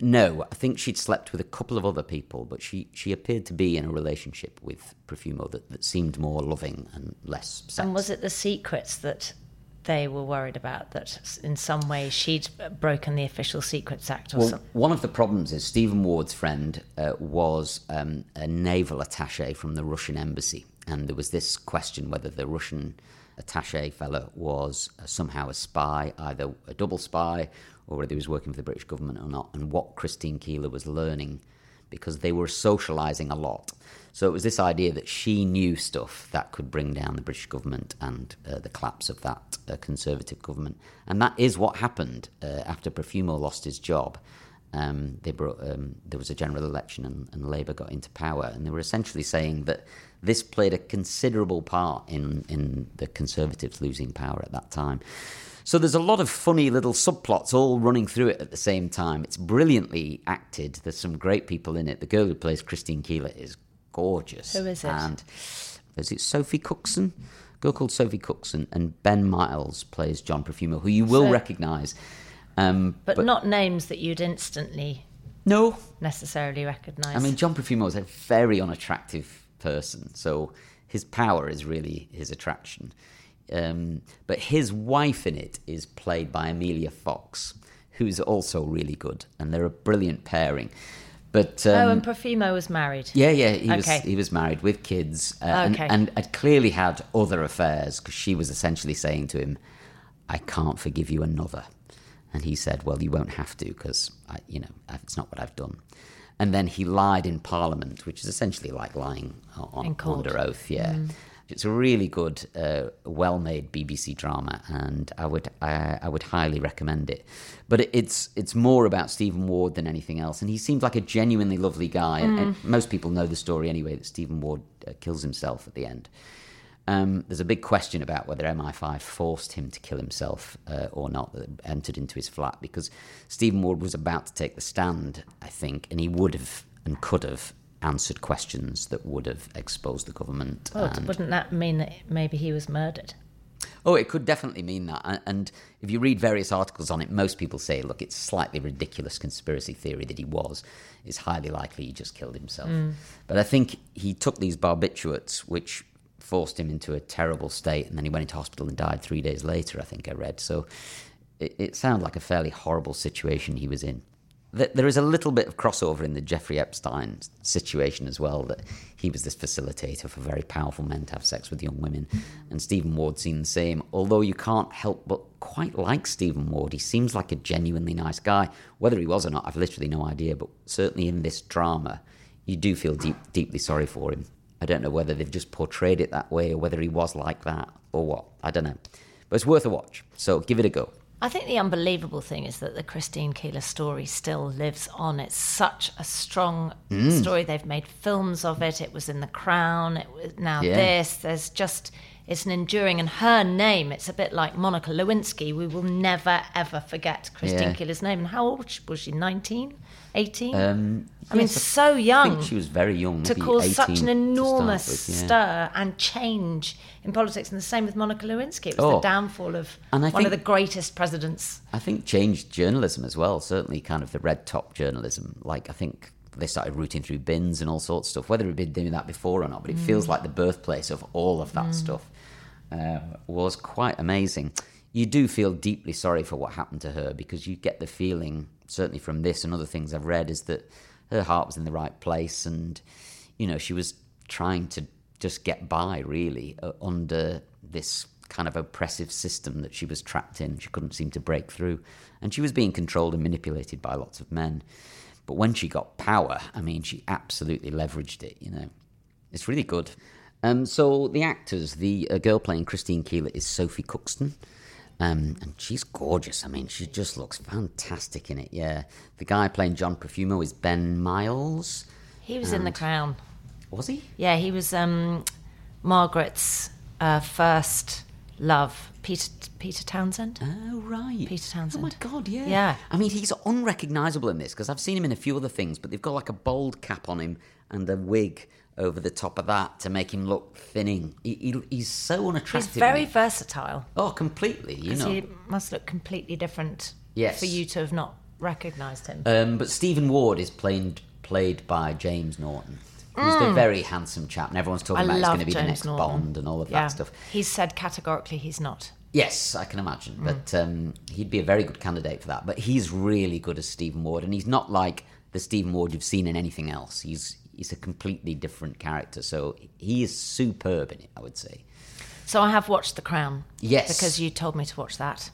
no, I think she'd slept with a couple of other people, but she, she appeared to be in a relationship with Profumo that, that seemed more loving and less sex. And was it the secrets that they were worried about? That in some way she'd broken the Official Secrets Act or Well, something? one of the problems is Stephen Ward's friend uh, was um, a naval attaché from the Russian embassy, and there was this question whether the Russian attaché fellow was uh, somehow a spy, either a double spy or whether he was working for the British government or not, and what Christine Keeler was learning because they were socialising a lot. So it was this idea that she knew stuff that could bring down the British government and uh, the collapse of that uh, conservative government. And that is what happened uh, after Profumo lost his job. Um, they brought, um, there was a general election and, and Labour got into power, and they were essentially saying that this played a considerable part in, in the Conservatives losing power at that time. So there's a lot of funny little subplots all running through it at the same time. It's brilliantly acted. There's some great people in it. The girl who plays Christine Keeler is gorgeous. Who is it? And is it Sophie Cookson? A girl called Sophie Cookson, and Ben Miles plays John Profumo, who you will So- recognise. Um, But, not names that you'd instantly no necessarily recognise. I mean, John Profumo is a very unattractive person, so his power is really his attraction. Um, but his wife in it is played by Emilia Fox, who's also really good, and they're a brilliant pairing. But um, oh, and Profumo was married. yeah, yeah, he was he was married with kids, uh, and, Okay. and had clearly had other affairs because she was essentially saying to him, "I can't forgive you another," and he said, "Well, you won't have to because I, you know, it's not what I've done." And then he lied in Parliament, which is essentially like lying on, under oath. Yeah, Mm. It's a really good, uh, well-made BBC drama, and I would I, I would highly recommend it. But it, it's it's more about Stephen Ward than anything else, and he seems like a genuinely lovely guy. And, and Mm. most people know the story anyway that Stephen Ward uh, kills himself at the end. Um, there's a big question about whether MI5 forced him to kill himself uh, or not, that entered into his flat, because Stephen Ward was about to take the stand, I think, and he would have and could have answered questions that would have exposed the government. Well, and- wouldn't that mean that maybe he was murdered? Oh, it could definitely mean that. And if you read various articles on it, most people say, look, it's slightly ridiculous conspiracy theory that he was. It's highly likely he just killed himself. Mm. But I think he took these barbiturates, which forced him into a terrible state, and then he went into hospital and died three days later, I think I read. So it, it sounded like a fairly horrible situation he was in. Th- There is a little bit of crossover in the Jeffrey Epstein situation as well, that he was this facilitator for very powerful men to have sex with young women. And Stephen Ward seen the same, although you can't help but quite like Stephen Ward. He seems like a genuinely nice guy. Whether he was or not, I've literally no idea, but certainly in this drama, you do feel deep, deeply sorry for him. I don't know whether they've just portrayed it that way or whether he was like that or what. I don't know. But it's worth a watch, so give it a go. I think the unbelievable thing is that the Christine Keeler story still lives on. It's such a strong Mm. story. They've made films of it. It was in The Crown. It was now Yeah. this. There's just it's an enduring and her name. It's a bit like Monica Lewinsky. We will never ever forget Christine Yeah. Keeler's name. And how old was she? 19? 18? Um, I mean, yes, so young. Think she was very young. to cause such an enormous with, yeah. stir and change in politics. And the same with Monica Lewinsky. It was Oh. the downfall of I one of think- the greatest presidents. I think changed journalism as well. Certainly, kind of the red top journalism. Like I think they started rooting through bins and all sorts of stuff. Whether we'd been doing that before or not, but it feels Mm. like the birthplace of all of that Mm. stuff uh, was quite amazing. You do feel deeply sorry for what happened to her because you get the feeling, certainly from this and other things I've read, is that her heart was in the right place and you know she was trying to just get by really uh, under this kind of oppressive system that she was trapped in. She couldn't seem to break through, and she was being controlled and manipulated by lots of men. But when she got power, I mean, she absolutely leveraged it. You know, it's really good. Um, so the actors, the uh, girl playing Christine Keeler is Sophie Cookson. Um, and she's gorgeous. I mean, she just looks fantastic in it. Yeah. The guy playing John Profumo is Ben Miles. He was in The Crown. Was he? Yeah, he was um, Margaret's uh, first love, Peter Peter Townsend. Oh right, Peter Townsend. Oh my god, yeah. Yeah. I mean, he's unrecognisable in this because I've seen him in a few other things, but they've got like a bald cap on him and a wig over the top of that to make him look thinning. He, he, he's so unattractive. He's very versatile. Oh, completely. You know. he must look completely different Yes. for you to have not recognised him. Um, but Stephen Ward is played played by James Norton. The Mm. very handsome chap, and everyone's talking I about he's going to be James the next Norton. Bond and all of Yeah. that stuff. He's said categorically he's not. Yes, I can imagine. Mm. But um, he'd be a very good candidate for that. But he's really good as Stephen Ward, and he's not like the Stephen Ward you've seen in anything else. He's he's a completely different character. So he is superb in it, I would say. So I have watched The Crown. Yes. Because you told me to watch that.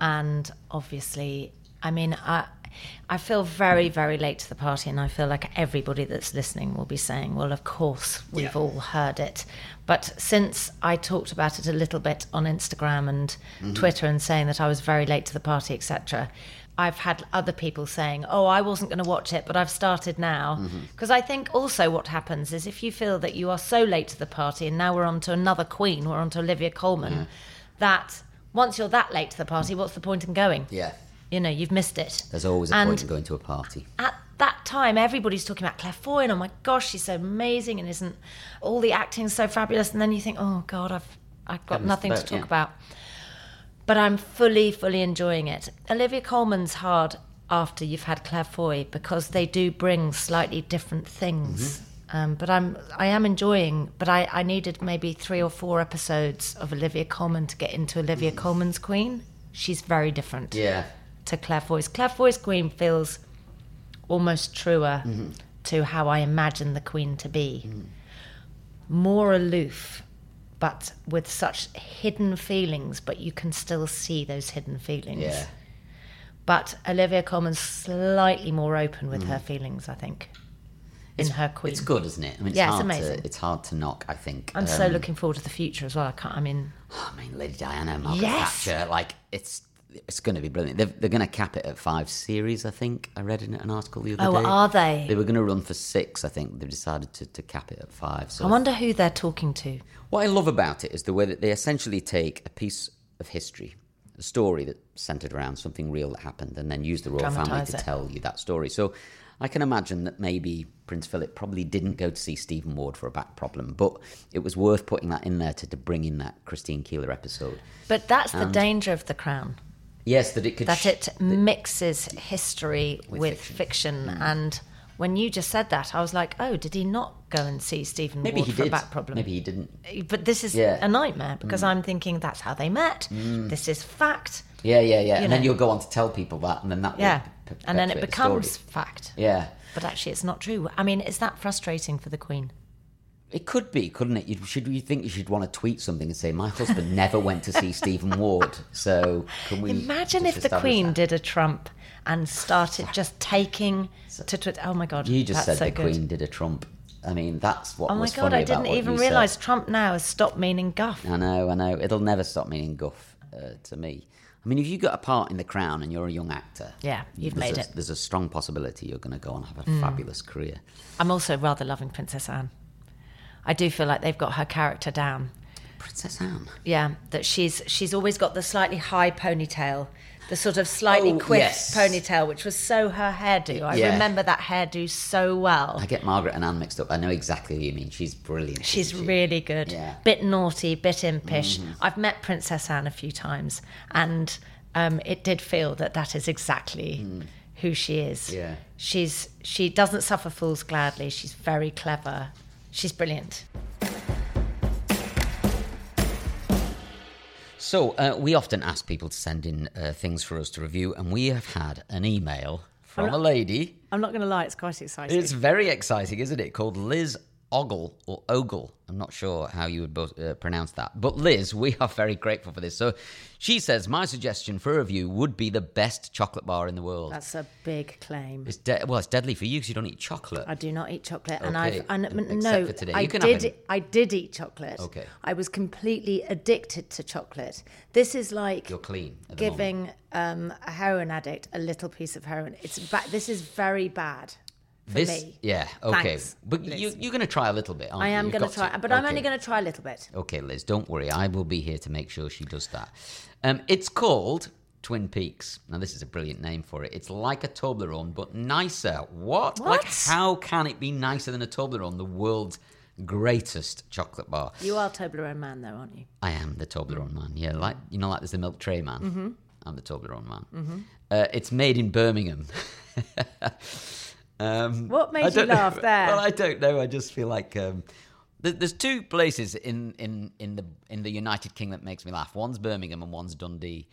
And obviously, I mean, I, I feel very, very late to the party, and I feel like everybody that's listening will be saying, well, of course, we've all heard it. But since I talked about it a little bit on Instagram and Mhm. Twitter and saying that I was very late to the party, etc., I've had other people saying, oh, I wasn't going to watch it, but I've started now. Mm-hmm. Because I think also what happens is if you feel that you are so late to the party and now we're on to another queen, we're on to Olivia Colman, Yeah. that once you're that late to the party, what's the point in going? Yeah. You know, you've missed it. There's always a And- point in going to a party. At that time, everybody's talking about Claire Foy, and oh my gosh, she's so amazing, and isn't all the acting so fabulous? And then you think, oh God, I've I've got Haven't nothing to talk yeah. about. But I'm fully, fully enjoying it. Olivia Colman's hard after you've had Claire Foy because they do bring slightly different things. Um, but I'm I am enjoying. But I, I needed maybe three or four episodes of Olivia Colman to get into Olivia Colman's Queen. She's very different Yeah. to Claire Foy's. Claire Foy's Queen feels almost truer Mhm. to how I imagine the Queen to be. More aloof, but with such hidden feelings, but you can still see those hidden feelings. Yeah. But Olivia Colman's slightly more open with her Mhm. feelings, I think, in It's- her Queen. It's good, isn't it? I mean, it's yeah, it's amazing. To, it's hard to knock, I think. I'm so Um, looking forward to the future as well. I can't. I mean, I mean, Lady Diana, Margaret Yes. Thatcher, like it's it's going to be brilliant. They're, they're going to cap it at five series, I think. I read in an article the other Oh, day. are they? They were going to run for six, I think. They've decided to, to cap it at five. So I wonder who they're talking to. what I love about it is the way that they essentially take a piece of history, a story that centered around something real that happened, and then use the royal family to it. tell you that story. So I can imagine that maybe Prince Philip probably didn't go to see Stephen Ward for a back problem, but it was worth putting that in there to, to bring in that Christine Keeler episode. But that's the danger of the crown. Yes, that it could. that sh- it mixes history With with, fiction. fiction. Mm. And when you just said that, I was like, oh, did he not go and see Stephen Maybe Ward he for did. a back problem? Maybe he didn't. But this is Yeah. a nightmare because Mm. I'm thinking that's how they met. This is fact. Yeah, yeah, yeah. You and then you'll go on to tell people that, and then that will Yeah. And then it the becomes fact. Yeah. But actually, it's not true. I mean, is that frustrating for the Queen? It could be, couldn't it? You, should you think you should want to tweet something and say, "My husband never went to see Stephen Ward"? So can we Imagine if the Queen that? did a Trump and started just taking to Twitter. Oh my God. You just said so the good. Queen did a Trump. I mean, that's what Oh my God, I didn't even realise. Trump now has stopped meaning guff. I know, I know. It'll never stop meaning guff uh, to me. I mean, if you got a part in The Crown and you're a young actor, Yeah, you've there's made a, it. There's a strong possibility you're going to go and have a Mm. fabulous career. I'm also rather loving Princess Anne. I do feel like they've got her character down. Princess Anne. Yeah, that she's she's always got the slightly high ponytail, the sort of slightly Oh, quiff yes. ponytail, which was so her hairdo. I Yeah. remember that hairdo so well. I get Margaret and Anne mixed up. I know exactly who you mean. She's brilliant. She's she? really good. Yeah. Bit naughty, bit impish. Mhm. I've met Princess Anne a few times, and um, it did feel that that is exactly who she is. Yeah. She's she doesn't suffer fools gladly. She's very clever. She's brilliant. So, uh, we often ask people to send in uh, things for us to review, and we have had an email from I'm a lady. I'm not going to lie, it's quite exciting. It's very exciting, isn't it? Called Liz Ogle or Ogle. I'm not sure how you would both, uh, pronounce that. But Liz, we are very grateful for this. So she says, My suggestion for a review would be the best chocolate bar in the world. That's a big claim. It's de- well, it's deadly for you because you don't eat chocolate. I do not eat chocolate, and I've and, except no, for today. I can did. I did eat chocolate. Okay. I was completely addicted to chocolate. This is like You're clean giving um, a heroin addict a little piece of heroin. It's ba- this is very bad this, me. yeah, okay. Thanks, but Liz. you, you're going to try a little bit, aren't I am going to try, but I'm only going to try a little bit. Okay, Liz, don't worry. I will be here to make sure she does that. Um, it's called Twin Peaks. Now, this is a brilliant name for it. It's like a Toblerone, but nicer. What? Like, how can it be nicer than a Toblerone, the world's greatest chocolate bar? You are Toblerone man, though, aren't you? I am the Toblerone man. Yeah, like you know, like there's the milk tray man. Mhm. I'm the Toblerone man. Mhm. Uh, it's made in Birmingham. um, What made you know- laugh there? Well, I don't know. I just feel like um, th- there's two places in, in, in the in the United Kingdom that makes me laugh. One's Birmingham and one's Dundee.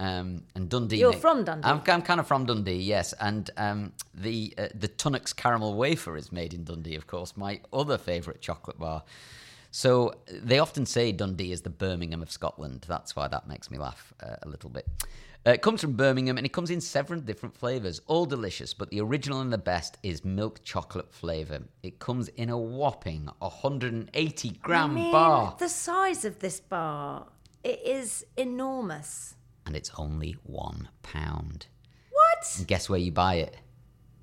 Um, and Dundee. You're from Dundee? I'm, I'm kind of from Dundee, yes. And um, the uh, the Tunnocks caramel wafer is made in Dundee, of course. My other favourite chocolate bar. So they often say Dundee is the Birmingham of Scotland. That's why that makes me laugh uh, a little bit. Uh, it comes from Birmingham and it comes in several different flavours, all delicious, but the original and the best is milk chocolate flavour. It comes in a whopping 180 gram I mean, bar The size of this bar, it is enormous. and it's only one pound. What? And guess where you buy it?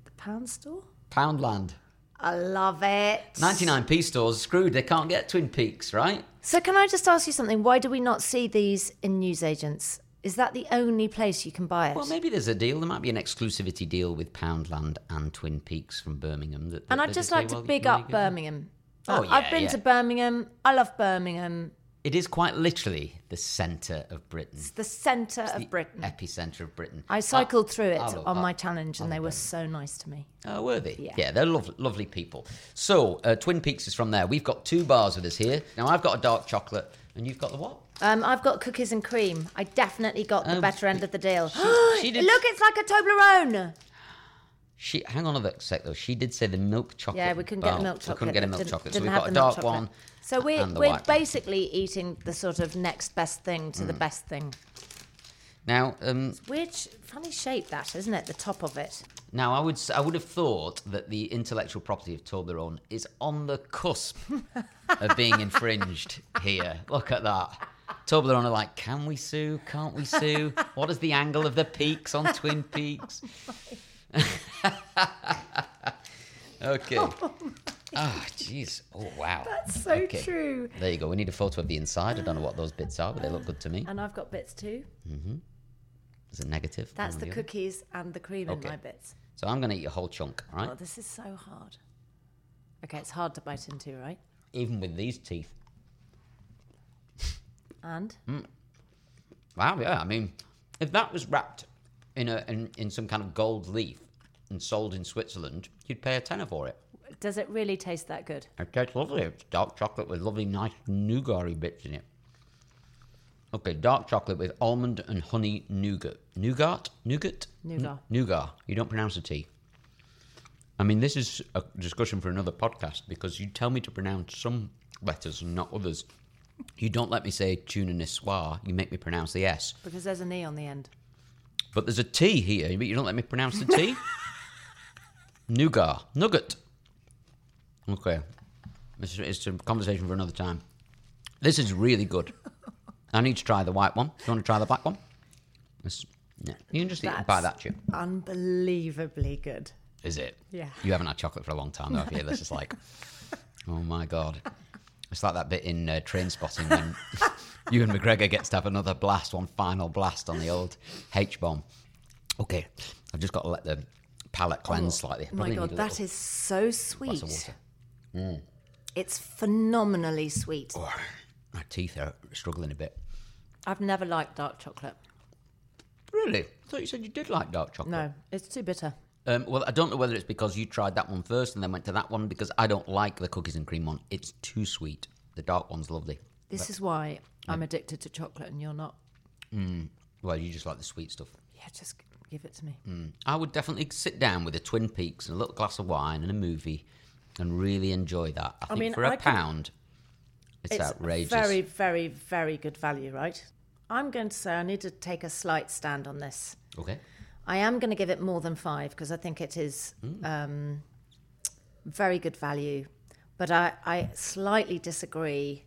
The pound store? Poundland. I love it. 99p stores screwed. They can't get Twin Peaks, right? So, can I just ask you something? Why do we not see these in newsagents? Is that the only place you can buy it? Well, maybe there's a deal. There might be an exclusivity deal with Poundland and Twin Peaks from Birmingham. That, and I'd just say, like to well, big up. Birmingham. Oh, yeah, I've been yeah. to Birmingham. I love Birmingham. It is quite literally the centre of Britain. It's the centre It's of the Britain. epicentre of Britain. I cycled through it love- on I- my challenge, and they were so nice to me. Oh, were they? Yeah. they're lovely, lovely people. So, uh, Twin Peaks is from there. We've got two bars with us here. Now, I've got a dark chocolate, and you've got the what? Um, I've got cookies and cream. I definitely got the Oh, better end of the deal. she did- Look, it's like a Toblerone. She hang on a sec though. She did say the milk chocolate. Yeah, we couldn't get a milk chocolate. We couldn't get a milk didn't- chocolate. Didn't we've got a the dark chocolate. one. So we, and the we're white one. basically eating the sort of next best thing to the Mm. best thing. Now, um, Weird, sh- funny shape that, isn't it? The top of it. now I would s- I would have thought that the intellectual property of Toblerone is on the cusp of being infringed here. Look at that. Toblerone are like, can we sue? Can't we sue? What is the angle of the peaks on Twin Peaks? okay. Ah, jeez. Oh, wow. That's so Okay. true. There you go. We need a photo of the inside. I don't know what those bits are, but they look good to me. And I've got bits too. Is it negative? That's the cookies and the cream Okay. in my bits. So I'm going to eat a whole chunk, oh, right? Oh, this is so hard. Okay, it's hard to bite into, right? Even with these teeth. And mm. Wow, yeah. I mean, if that was wrapped in a in, in some kind of gold leaf and sold in Switzerland, you'd pay a tenner for it. does it really taste that good? It tastes lovely. It's dark chocolate with lovely, nice nougat bits in it. Okay, dark chocolate with almond and honey nougat. Nougat? Nougat? Nougat. Nougat. You don't pronounce the T. I mean, this is a discussion for another podcast because you tell me to pronounce some letters and not others. You don't let me say tuna niçoise. You make me pronounce the S. Because there's an E on the end. But there's a T here, but you don't let me pronounce the T. Nougat. Nugget. Okay. It's, it's a conversation for another time. This is really good. I need to try the white one. Do you want to try the black one? Yeah. You can just eat, buy that chip. Unbelievably good. Is it? Yeah. You haven't had chocolate for a long time, though, have you? This is like, oh my God. It's like that bit in uh, Trainspotting when Ewan McGregor gets to have another blast, one final blast on the old H bomb. Okay, I've just got to let the palate cleanse slightly. Oh my god, that is so sweet. water. It's phenomenally sweet. Oh, my teeth are struggling a bit. I've never liked dark chocolate. Really? I thought you said you did like dark chocolate. No, it's too bitter. Um, well, I don't know whether it's because you tried that one first and then went to that one because I don't like the cookies and cream one. It's too sweet. The dark one's lovely. This is why I'm addicted to chocolate and you're not. Well, you just like the sweet stuff. Yeah, just give it to me. I would definitely sit down with a Twin Peaks and a little glass of wine and a movie and really enjoy that. I think mean, for a I pound, it's, outrageous. Very, very, very good value, right? I'm going to say I need to take a slight stand on this. Okay. I am going to give it more than five because I think it is mm. um, very good value. But I, I slightly disagree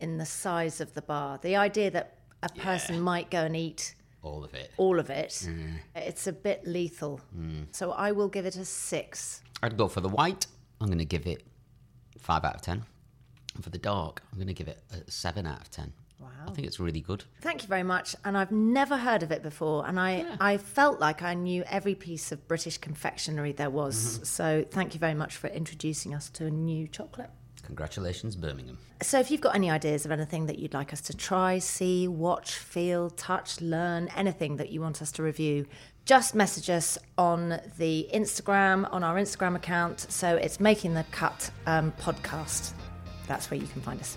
in the size of the bar. The idea that a person might go and eat All of it. all of it, mm. it's a bit lethal. Mm. So I will give it a six. I'd go for the white. I'm going to give it five out of ten. And for the dark, I'm going to give it a seven out of ten. Wow. I think it's really good. Thank you very much. And I've never heard of it before. And I, I felt like I knew every piece of British confectionery there was. So thank you very much for introducing us to a new chocolate. Congratulations, Birmingham. So if you've got any ideas of anything that you'd like us to try, see, watch, feel, touch, learn, anything that you want us to review, just message us on the Instagram, on our Instagram account. So it's Making the Cut um, podcast. That's where you can find us.